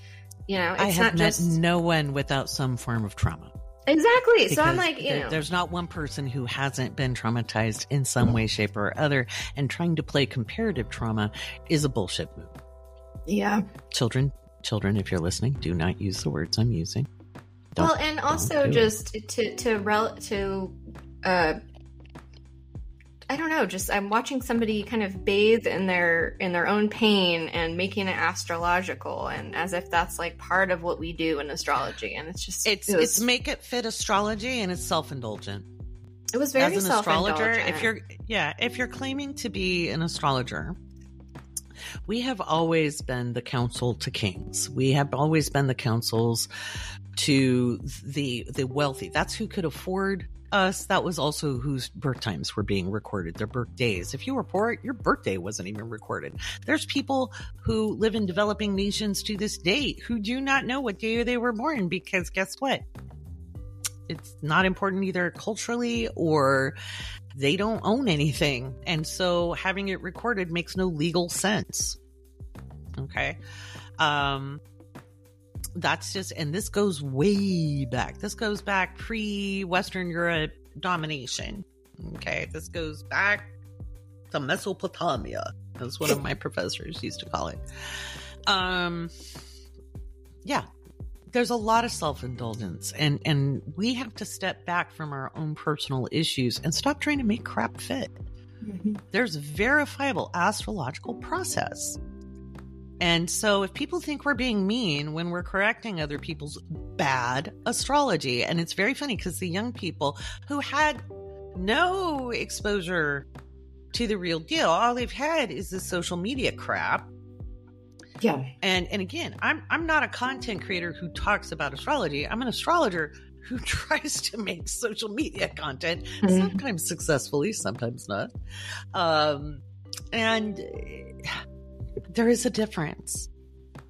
You know, it's I have not met just no one without some form of trauma. exactly. So I'm like, you know, there's not one person who hasn't been traumatized in some way, shape, or other, and trying to play comparative trauma is a bullshit move. yeah. Children, children, if you're listening, do not use the words I'm using. Well, and also do it. just to to rel- to uh I don't know, just I'm watching somebody kind of bathe in their in their own pain and making it astrological and as if that's like part of what we do in astrology and it's just It's it was, it's make it fit astrology and it's self indulgent. it was very As an astrologer, if you're yeah, if you're claiming to be an astrologer We have always been the council to kings. We have always been the counsels to the the wealthy. That's who could afford us. That was also whose birth times were being recorded, their birthdays. If you were poor, your birthday wasn't even recorded. There's people who live in developing nations to this day who do not know what day they were born because guess what? It's not important either culturally or they don't own anything. And so having it recorded makes no legal sense. Okay. Um, that's just, and this goes way back. This goes back pre Western Europe domination. Okay. This goes back to Mesopotamia, as one of my professors used to call it. Um, yeah, there's a lot of self-indulgence and and we have to step back from our own personal issues and stop trying to make crap fit mm-hmm. there's verifiable astrological process and so if people think we're being mean when we're correcting other people's bad astrology and it's very funny because the young people who had no exposure to the real deal all they've had is this social media crap yeah. And and again, I'm I'm not a content creator who talks about astrology. I'm an astrologer who tries to make social media content, mm-hmm. sometimes successfully, sometimes not. Um, and there is a difference.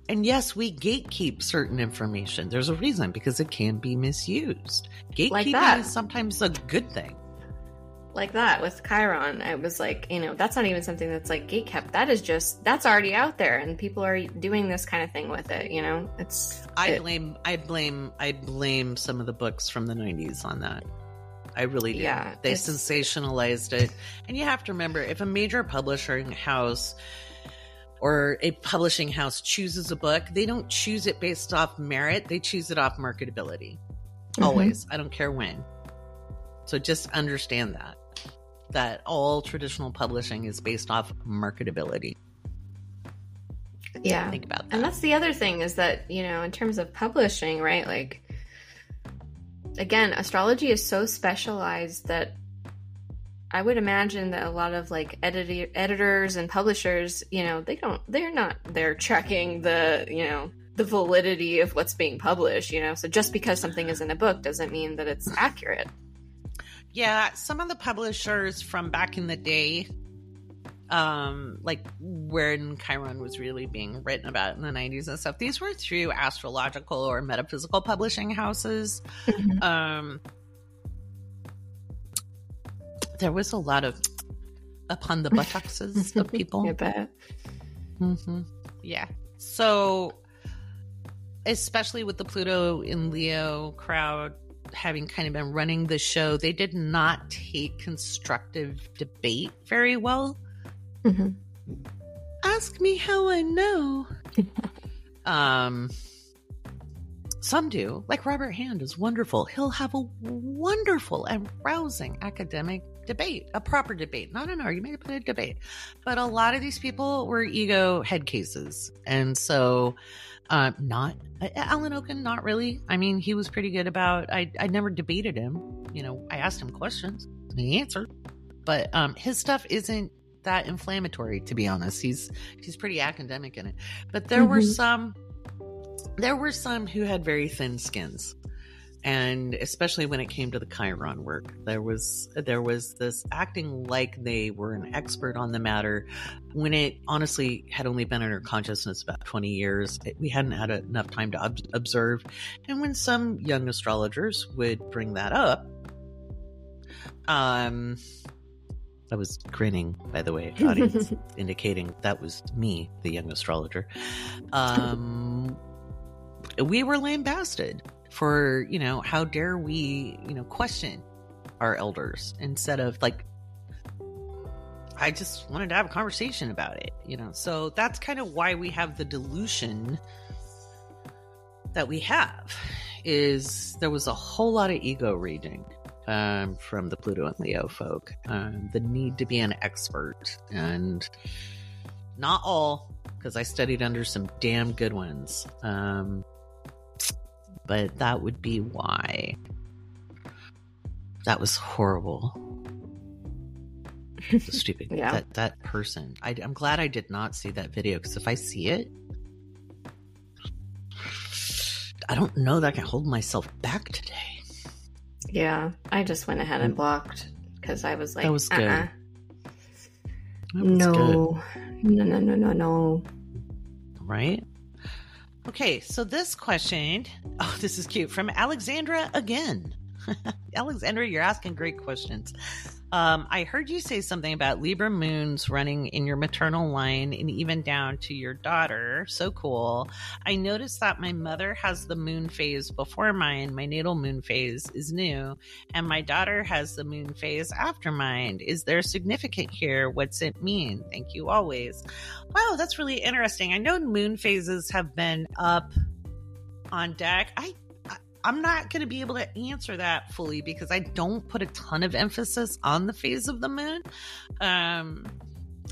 And yes, we gatekeep certain information. There's a reason because it can be misused. Gatekeeping like is sometimes a good thing like that with Chiron. I was like, you know, that's not even something that's like gate kept. That is just that's already out there, and people are doing this kind of thing with it. You know, it's. I it, blame. I blame. I blame some of the books from the '90s on that. I really do. Yeah, they sensationalized it, and you have to remember if a major publishing house or a publishing house chooses a book, they don't choose it based off merit. They choose it off marketability. Mm-hmm. Always. I don't care when. So just understand that that all traditional publishing is based off marketability. Yeah. Think about that. And that's the other thing is that, you know, in terms of publishing, right? Like, again, astrology is so specialized that I would imagine that a lot of like edit- editors and publishers, you know, they don't, they're not, they're checking the, you know, the validity of what's being published, you know? So just because something is in a book doesn't mean that it's accurate. Yeah, some of the publishers from back in the day, um, like when Chiron was really being written about in the 90s and stuff, these were through astrological or metaphysical publishing houses. Mm-hmm. Um, there was a lot of upon the buttocks of people. I bet. Mm-hmm. Yeah. So, especially with the Pluto in Leo crowd, having kind of been running the show, they did not take constructive debate very well. Mm-hmm. Ask me how I know. um, some do. Like Robert Hand is wonderful. He'll have a wonderful and rousing academic debate, a proper debate, not an argument, but a debate. But a lot of these people were ego head cases. And so uh, not uh, Alan Oken, not really. I mean, he was pretty good about. I I never debated him. You know, I asked him questions and he answered, but um, his stuff isn't that inflammatory. To be honest, he's he's pretty academic in it. But there mm-hmm. were some, there were some who had very thin skins, and especially when it came to the chiron work there was there was this acting like they were an expert on the matter. When it honestly had only been in our consciousness about 20 years we hadn't had enough time to ob- observe. And when some young astrologers would bring that up um I was grinning, by the way, audience, indicating that was me, the young astrologer. Um, we were lambasted for, you know, how dare we, you know, question our elders instead of like I just wanted to have a conversation about it, you know. So that's kind of why we have the dilution that we have is there was a whole lot of ego reading um, from the Pluto and Leo folk. Um, the need to be an expert and not all, because I studied under some damn good ones. Um, but that would be why. That was horrible. stupid Yeah. that that person. I, I'm glad I did not see that video because if I see it, I don't know that I can hold myself back today. Yeah, I just went ahead and mm. blocked because I was like, That was good. uh-uh. That was good, No, no, no, no, no, no. right? Okay, so this question, oh, this is cute from Alexandra again. Alexandra, you're asking great questions. Um, I heard you say something about Libra moons running in your maternal line and even down to your daughter. So cool. I noticed that my mother has the moon phase before mine. My natal moon phase is new, and my daughter has the moon phase after mine. Is there significant here? What's it mean? Thank you always. Wow, that's really interesting. I know moon phases have been up on deck. I I'm not going to be able to answer that fully because I don't put a ton of emphasis on the phase of the moon. Um,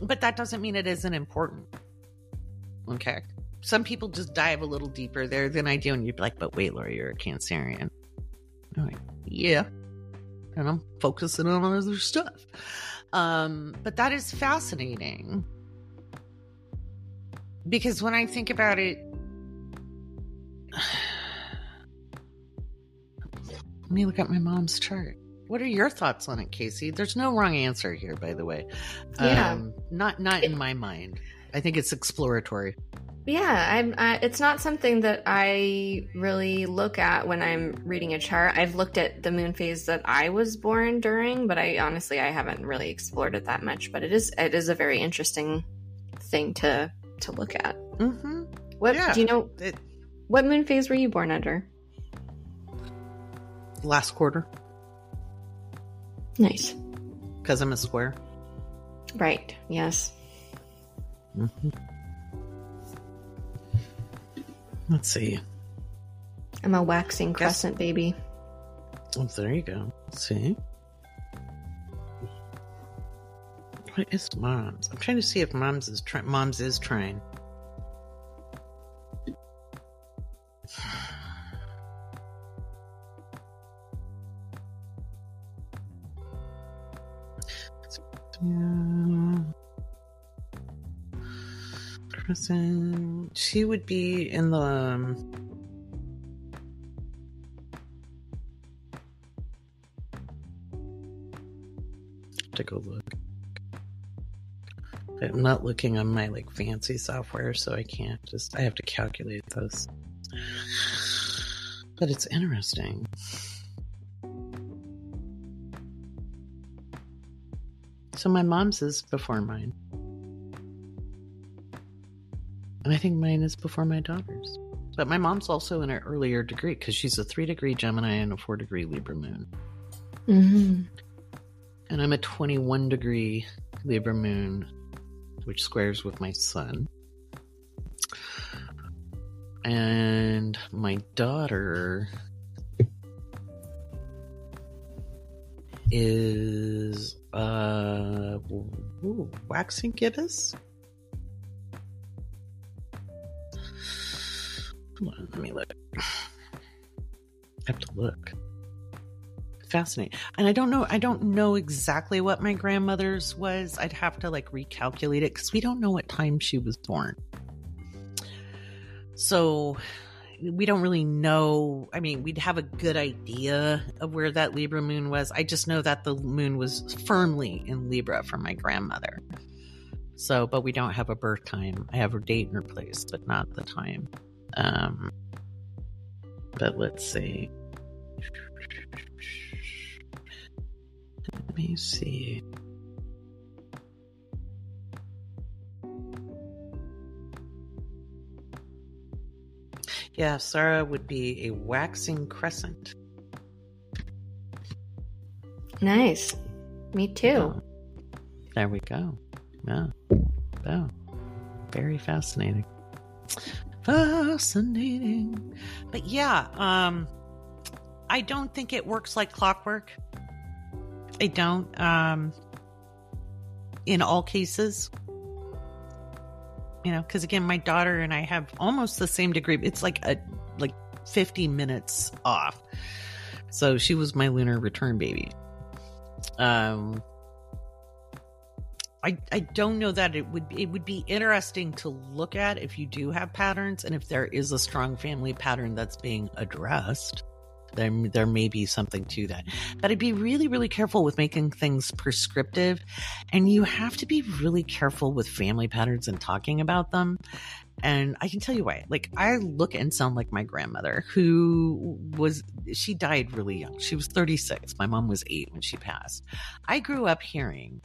but that doesn't mean it isn't important. Okay. Some people just dive a little deeper there than I do, and you'd be like, but wait, Laurie, you're a Cancerian. I'm like, yeah. And I'm focusing on other stuff. Um, but that is fascinating. Because when I think about it, me look at my mom's chart. What are your thoughts on it, Kaycee? There's no wrong answer here, by the way. Yeah. Um, not not in my mind. I think it's exploratory. Yeah, I'm. I, it's not something that I really look at when I'm reading a chart. I've looked at the moon phase that I was born during, but I honestly I haven't really explored it that much. But it is it is a very interesting thing to to look at. Mm-hmm. What Yeah. do you know? It, What moon phase were you born under? Last quarter, Nice. because I'm a square. Right. Yes. Mm-hmm. Let's see. I'm a waxing crescent baby. Oh, there you go. See? What is mom's? I'm trying to see if mom's is trying. Mom's is trying. Yeah. Crescent. She would be in the. Um, take a look. I'm not looking on my like fancy software, so I can't just I have to calculate this. But it's interesting. So my mom's is before mine. And I think mine is before my daughter's. But my mom's also in her earlier degree because she's a three degree Gemini and a four degree Libra moon. Mm-hmm. And I'm a 21 degree Libra moon, which squares with my sun. And my daughter is uh ooh, waxing gibbous. Come on, let me look. I have to look fascinating and i don't know i don't know exactly what my grandmother's was i'd have to like recalculate it because we don't know what time she was born so we don't really know i mean we'd have a good idea of where that libra moon was. I just know that the moon was firmly in libra for my grandmother. So but we don't have a birth time. I have her date and her place but not the time. Um but let's see. Let me see. Yeah, Sarah would be a waxing crescent. Nice. Me too. Oh, there we go. Yeah. Oh, very fascinating. Fascinating. But yeah, um, I don't think it works like clockwork. I don't. Um, in all cases, you know, because again, my daughter and I have almost the same degree. It's like a like fifty minutes off. So she was my lunar return baby. Um, I, I don't know that it would it would be interesting to look at if you do have patterns and if there is a strong family pattern that's being addressed there there may be something to that. But i'd be really really careful with making things prescriptive. And you have to be really careful with family patterns and talking about them. And i can tell you why. Like i look and sound like my grandmother who was she died really young. She was 36 my mom was 8 when she passed. I grew up hearing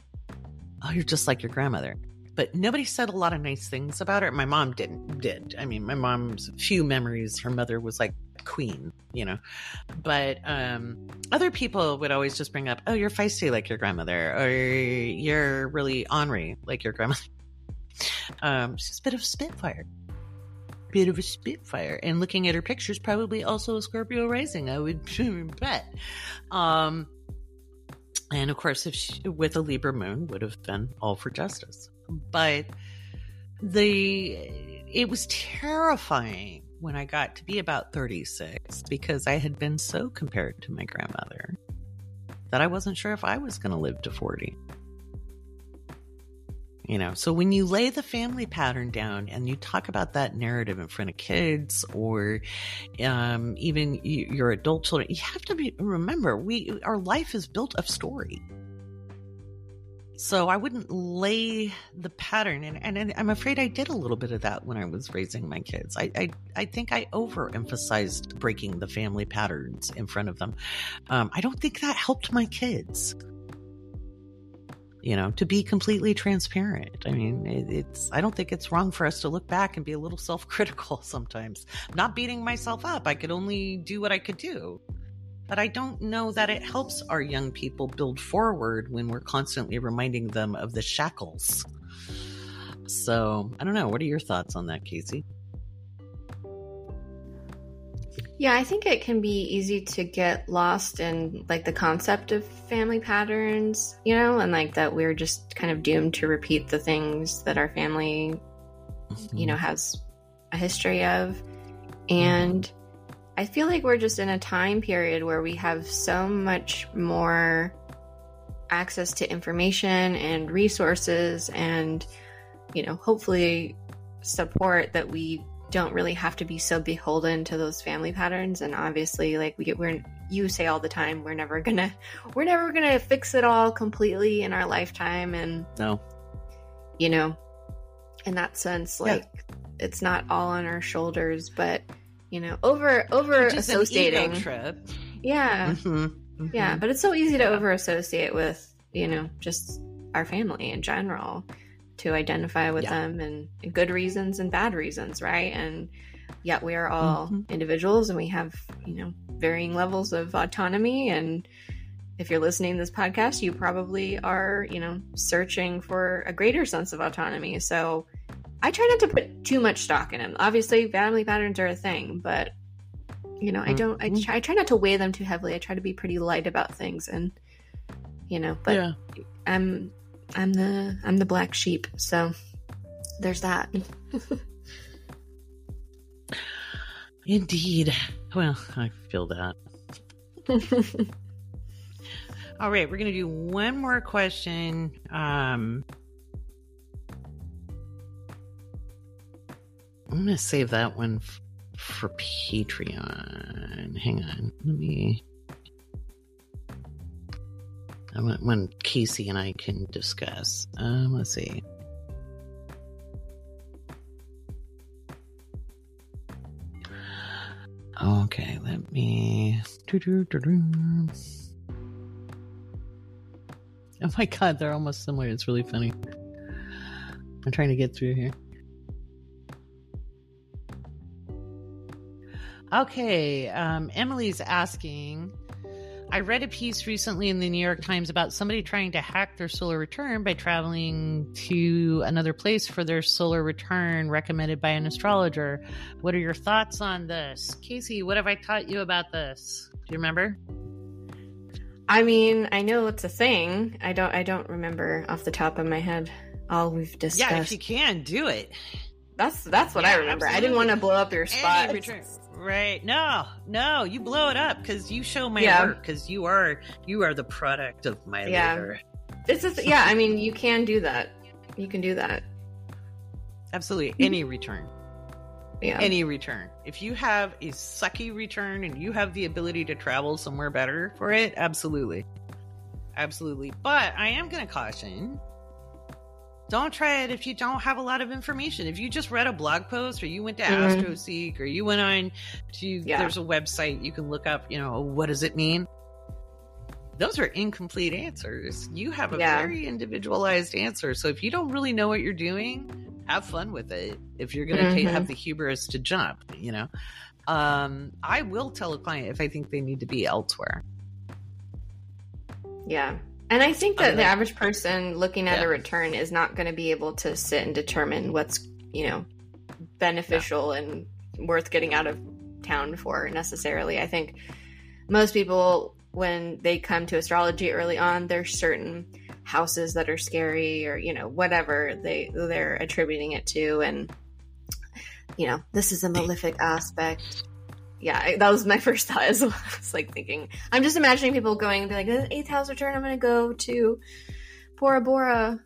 oh, you're just like your grandmother. But nobody said a lot of nice things about her. My mom didn't did. I mean, my mom's few memories, her mother was like queen, you know. But um other people would always just bring up, Oh, you're feisty like your grandmother, or you're really ornery like your grandmother. Um, she's a bit of a spitfire. Bit of a spitfire. And looking at her pictures, probably also a Scorpio rising, I would bet. Um and of course, if she, with a Libra moon, would have been all for justice. But the it was terrifying when I got to be about 36 because I had been so compared to my grandmother that I wasn't sure if I was going to live to 40 you know so when you lay the family pattern down and you talk about that narrative in front of kids or um, even your adult children you have to be remember we our life is built of story so i wouldn't lay the pattern and, and i'm afraid i did a little bit of that when i was raising my kids i i, I think i overemphasized breaking the family patterns in front of them um, i don't think that helped my kids you know, to be completely transparent. I mean, it, it's, I don't think it's wrong for us to look back and be a little self critical sometimes. I'm not beating myself up. I could only do what I could do. But I don't know that it helps our young people build forward when we're constantly reminding them of the shackles. So I don't know. What are your thoughts on that, Kaycee? Yeah, I think it can be easy to get lost in like the concept of family patterns, you know, and like that we're just kind of doomed to repeat the things that our family, mm-hmm. you know, has a history of. And mm-hmm. I feel like we're just in a time period where we have so much more access to information and resources and, you know, hopefully support that we don't really have to be so beholden to those family patterns. And obviously like we get we're you say all the time we're never gonna we're never gonna fix it all completely in our lifetime. And no. you know in that sense like yeah. it's not all on our shoulders but you know over over associating trip yeah mm-hmm. Mm-hmm. yeah but it's so easy to yeah. over associate with you know just our family in general to identify with yeah. them and good reasons and bad reasons, right? And yet we are all mm-hmm. individuals and we have, you know, varying levels of autonomy and if you're listening to this podcast, you probably are, you know, searching for a greater sense of autonomy. So I try not to put too much stock in them. Obviously, family patterns are a thing, but you know, I don't. I mm-hmm. try, I try not to weigh them too heavily. I try to be pretty light about things, and you know, but yeah. I'm I'm the I'm the black sheep. So there's that. Indeed. Well, I feel that. All right, we're going to do one more question. Um I'm going to save that one f- for Patreon. Hang on. Let me I went when Kaycee and I can discuss. Um, let's see. Okay, let me. Oh my god, they're almost similar. It's really funny. I'm trying to get through here. Okay, um, Emily's asking I read a piece recently in the New York Times about somebody trying to hack their solar return by traveling to another place for their solar return recommended by an astrologer. What are your thoughts on this? Kaycee, what have I taught you about this? Do you remember? I mean, I know it's a thing. I don't I don't remember off the top of my head all we've discussed. Yeah, if you can, do it. That's that's what yeah, I remember. Absolutely. I didn't want to blow up your spot. Right. No, no, you blow it up because you show my yeah. work because you are you are the product of my yeah. labor. It's just, yeah, I mean, you can do that. You can do that. Absolutely. Mm-hmm. Any return. Yeah. Any return. If you have a sucky return and you have the ability to travel somewhere better for it, absolutely. Absolutely. But I am going to caution don't try it if you don't have a lot of information. If you just read a blog post or you went to Mhm. AstroSeek or you went on to, Yeah. there's a website you can look up, you know, what does it mean? Those are incomplete answers. You have a Yeah. very individualized answer. So if you don't really know what you're doing, have fun with it. If you're going to Mhm. have the hubris to jump, you know, um, I will tell a client if I think they need to be elsewhere. Yeah. And I think that the average person looking at Yeah. a return is not going to be able to sit and determine what's, you know, beneficial and worth getting out of town for necessarily. I think most people, when they come to astrology early on, there's certain houses that are scary or, you know, whatever they, they're attributing it to. And, you know, this is a malefic aspect. Yeah, that was my first thought as well. I was like thinking, I'm just imagining people going and be like, "The eighth house return, I'm going to go to Bora Bora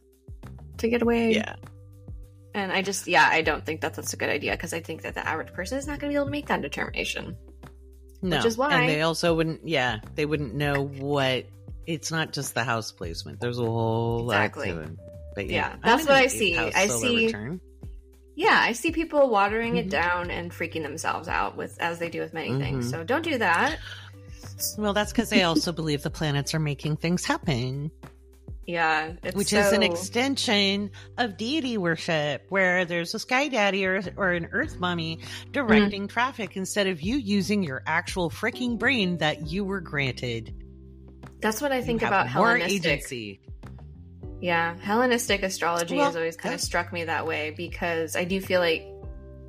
to get away. Yeah. And I just, yeah, I don't think that that's a good idea because I think that the average person is not going to be able to make that determination. No. is why- And they also wouldn't, yeah, they wouldn't know what, it's not just the house placement. There's a whole Exactly. lot to it. But Yeah, yeah, that's what I see. I see- return. Yeah, I see people watering it Mhm. down and freaking themselves out with as they do with many things. Mhm. So don't do that. Well, that's because they also believe the planets are making things happen, Yeah, it's which is an extension of deity worship, where there's a sky daddy or, or an earth mommy directing traffic instead of you using your actual freaking brain that you were granted. That's what I think about have more Hellenistic. agency. Yeah, Hellenistic astrology Well, has always kind of struck me that way because I do feel like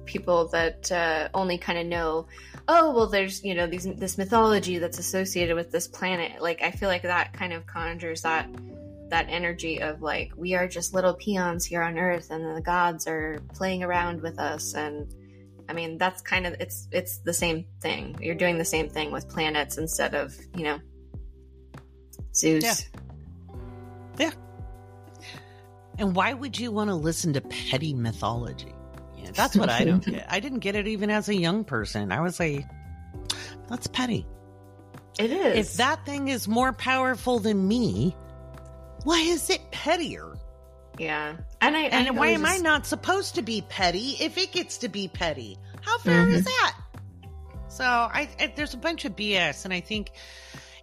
people that uh, only kind of know, oh, well, there's you know these this mythology that's associated with this planet. Like I feel like that kind of conjures that that energy of like we are just little peons here on Earth, and the gods are playing around with us. And I mean, that's kind of it's it's the same thing. You're doing the same thing with planets instead of you know Zeus. Yeah. And why would you want to listen to petty mythology? Yeah, that's what I don't get. I didn't get it even as a young person. I was like, that's petty. It is. If that thing is more powerful than me, why is it pettier? Yeah, and I And I why always am I not supposed to be petty if it gets to be petty? How fair mm-hmm. is that? So I, I there's a bunch of BS, and I think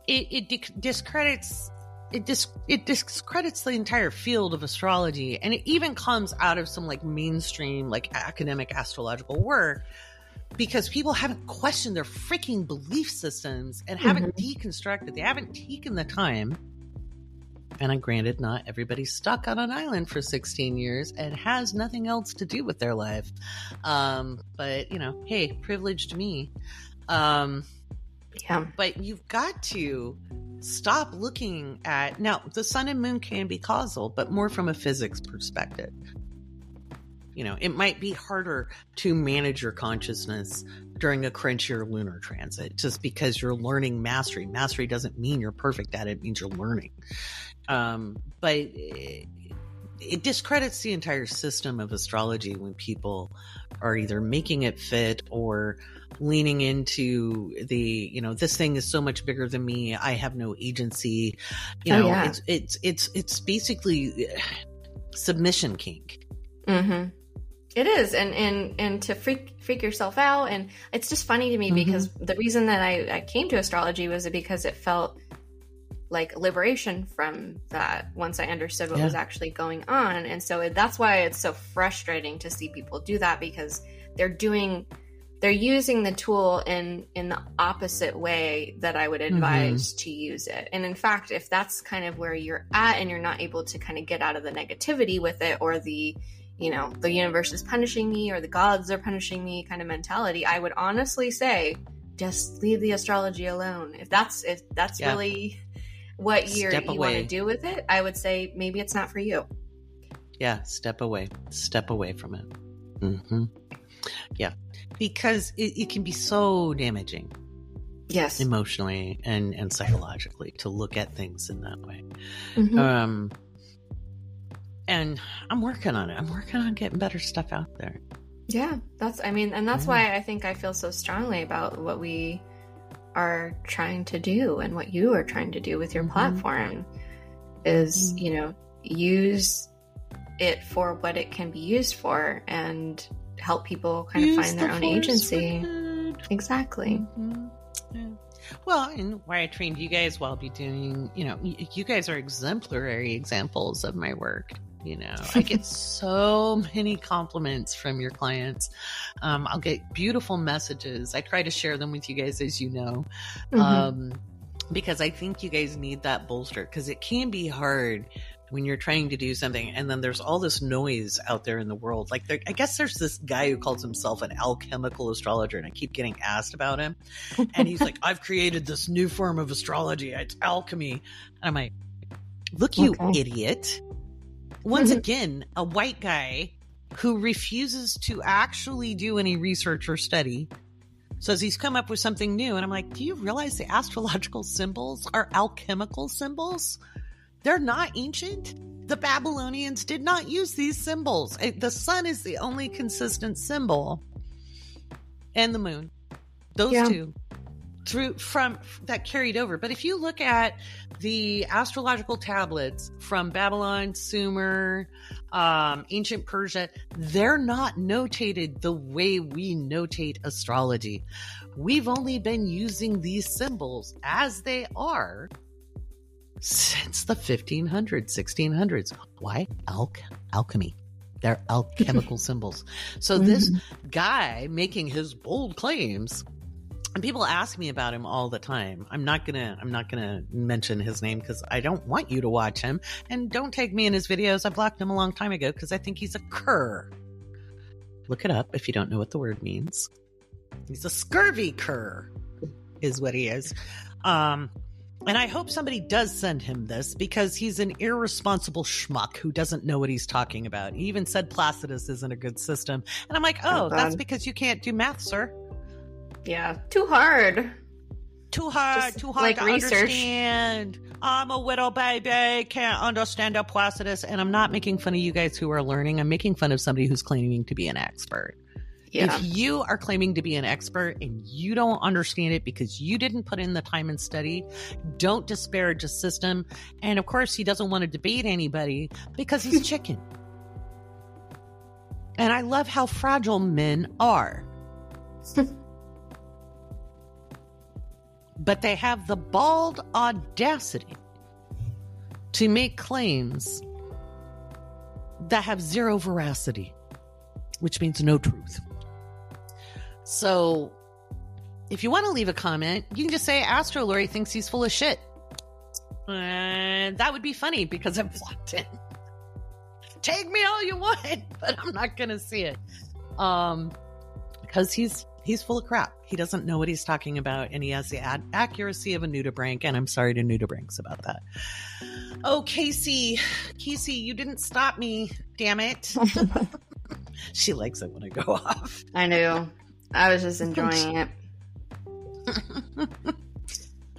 it, it discredits it dis, it discredits the entire field of astrology, and it even comes out of some like mainstream like academic astrological work because people haven't questioned their freaking belief systems and haven't deconstructed. They haven't taken the time. And I granted, not everybody's stuck on an island for 16 years and has nothing else to do with their life. Um, but you know, hey, privileged me. Um, Yeah, but you've got to stop looking at now the sun and moon can be causal but more from a physics perspective. You know it might be harder to manage your consciousness during a crunchier lunar transit just because you're learning mastery. Mastery doesn't mean you're perfect at it, it means you're learning. Um, but it, it discredits the entire system of astrology when people are either making it fit or leaning into the you know this thing is so much bigger than me i have no agency you Oh, know yeah. it's it's it's it's basically uh, submission kink mm-hmm. It is, and and and to freak freak yourself out, and it's just funny to me Mhm. because the reason that I, I came to astrology was because it felt like liberation from that once I understood what Yeah. was actually going on, and so it, that's why it's so frustrating to see people do that because they're doing they're using the tool in in the opposite way that I would advise to use it. And in fact, if that's kind of where you're at and you're not able to kind of get out of the negativity with it or the you know, the universe is punishing me or the gods are punishing me kind of mentality, I would honestly say just leave the astrology alone. If that's if that's Yeah. really what you're, Step you want to do with it, I would say maybe it's not for you. yeah step away step away from it hmm yeah because it, it can be so damaging Yes. emotionally and and psychologically to look at things in that way. Mhm. Um, and I'm working on it. I'm working on getting better stuff out there. Yeah, that's, I mean, and that's Yeah. why I think I feel so strongly about what we are trying to do and what you are trying to do with your Mhm. platform is, Mhm. you know, use it for what it can be used for and help people kind of find their the own agency. Exactly. Mhm. Yeah. Well, and why I trained you guys while be doing, you know, you guys are exemplary examples of my work. You know, I get so many compliments from your clients. Um, I'll get beautiful messages. I try to share them with you guys, as you know, Mhm. um, because I think you guys need that bolster because it can be hard when you're trying to do something and then there's all this noise out there in the world. Like, there, I guess there's this guy who calls himself an alchemical astrologer, and I keep getting asked about him. And he's like, I've created this new form of astrology. It's alchemy. And I'm like, look, you Okay. idiot. Once mm-hmm. again, a white guy who refuses to actually do any research or study says he's come up with something new. And I'm like, do you realize the astrological symbols are alchemical symbols? They're not ancient. The Babylonians did not use these symbols. The sun is the only consistent symbol, and the moon. Those Yeah. two through from that carried over. But if you look at the astrological tablets from Babylon, Sumer, um, ancient Persia, they're not notated the way we notate astrology. We've only been using these symbols as they are since the 1500s, 1600s. Why? Alch- alchemy. They're alchemical symbols. So this guy making his bold claims and people ask me about him all the time i'm not gonna i'm not gonna mention his name because i don't want you to watch him and don't take me in his videos i blocked him a long time ago because i think he's a cur look it up if you don't know what the word means he's a scurvy cur is what he is um and I hope somebody does send him this because he's an irresponsible schmuck who doesn't know what he's talking about. He even said Placidus isn't a good system. And I'm like, oh, Oh, that's because you can't do math, sir. Yeah, too hard. Too hard, Just too hard like to research. understand. I'm a widow baby, can't understand a Placidus. And I'm not making fun of you guys who are learning. I'm making fun of somebody who's claiming to be an expert. Yeah. If you are claiming to be an expert and you don't understand it because you didn't put in the time and study, don't disparage a system. And of course, he doesn't want to debate anybody because he's chicken. And I love how fragile men are. but they have the bald audacity to make claims that have zero veracity, which means no truth. So, if you want to leave a comment, you can just say Astro Laurie thinks he's full of shit. And that would be funny because I'm blocked in. Take me all you want, but I'm not going to see it. Um, because he's he's full of crap. He doesn't know what he's talking about, and he has the ad- accuracy of a nudibranch. And I'm sorry to nudibranchs about that. Oh, Kaycee, Kaycee, you didn't stop me. Damn it. she likes it when I go off. I knew. I was just enjoying it.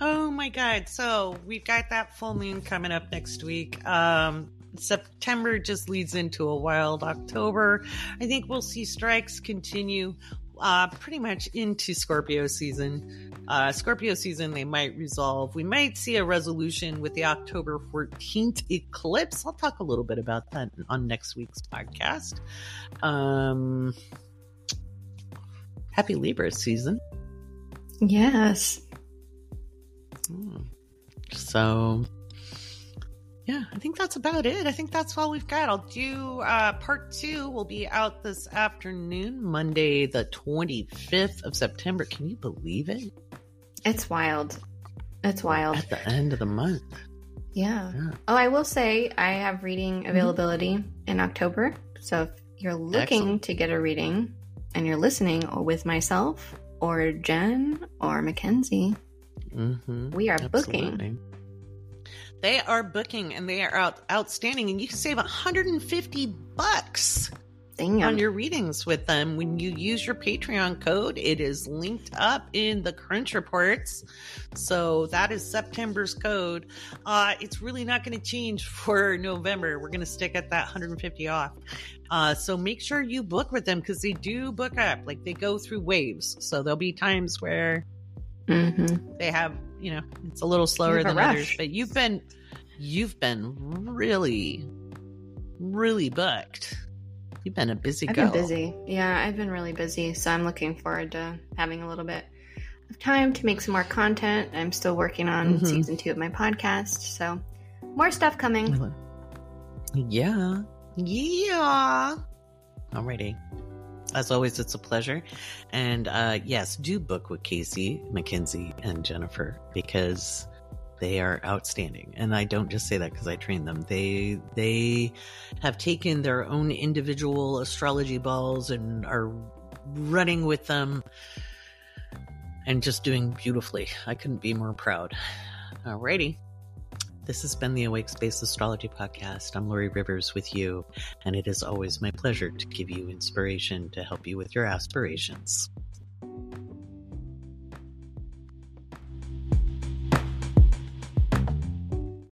Oh my god. So we've got that full moon coming up next week. Um September just leads into a wild October. I think we'll see strikes continue uh pretty much into Scorpio season. Uh Scorpio season they might resolve. We might see a resolution with the October 14th eclipse. I'll talk a little bit about that on next week's podcast. Um Happy Libra season. Yes. Hmm. So, yeah, I think that's about it. I think that's all we've got. I'll do uh, part two will be out this afternoon, Monday, the 25th of September. Can you believe it? It's wild. It's wild. At the end of the month. Yeah. Yeah. Oh, I will say I have reading availability in October. So if you're looking Excellent. to get a reading and you're listening with myself or Jen or Mackenzie, Mm-hmm. we are booking. They are booking and they are out outstanding, and you can save 150 bucks Damn. on your readings with them when you use your Patreon code. It is linked up in the Crunch reports. So that is September's code. Uh, it's really not going to change for November. We're going to stick at that 150 off. Uh, so make sure you book with them because they do book up. Like they go through waves. So there'll be times where Mm-hmm. they have, you know, it's a little slower a than others. But you've been, you've been really, really booked. You've been a busy I've girl. been busy. Yeah, I've been really busy. So I'm looking forward to having a little bit of time to make some more content. I'm still working on Mhm. season two of my podcast. So more stuff coming. Yeah. Yeah. Alrighty. As always, it's a pleasure. And uh, yes, do book with Kaycee, Mackenzie, and Jennifer because they are outstanding. And I don't just say that because I train them. They they have taken their own individual astrology balls and are running with them and just doing beautifully. I couldn't be more proud. Alrighty. This has been the Awake Space Astrology Podcast. I'm Laurie Rivers with you, and it is always my pleasure to give you inspiration to help you with your aspirations.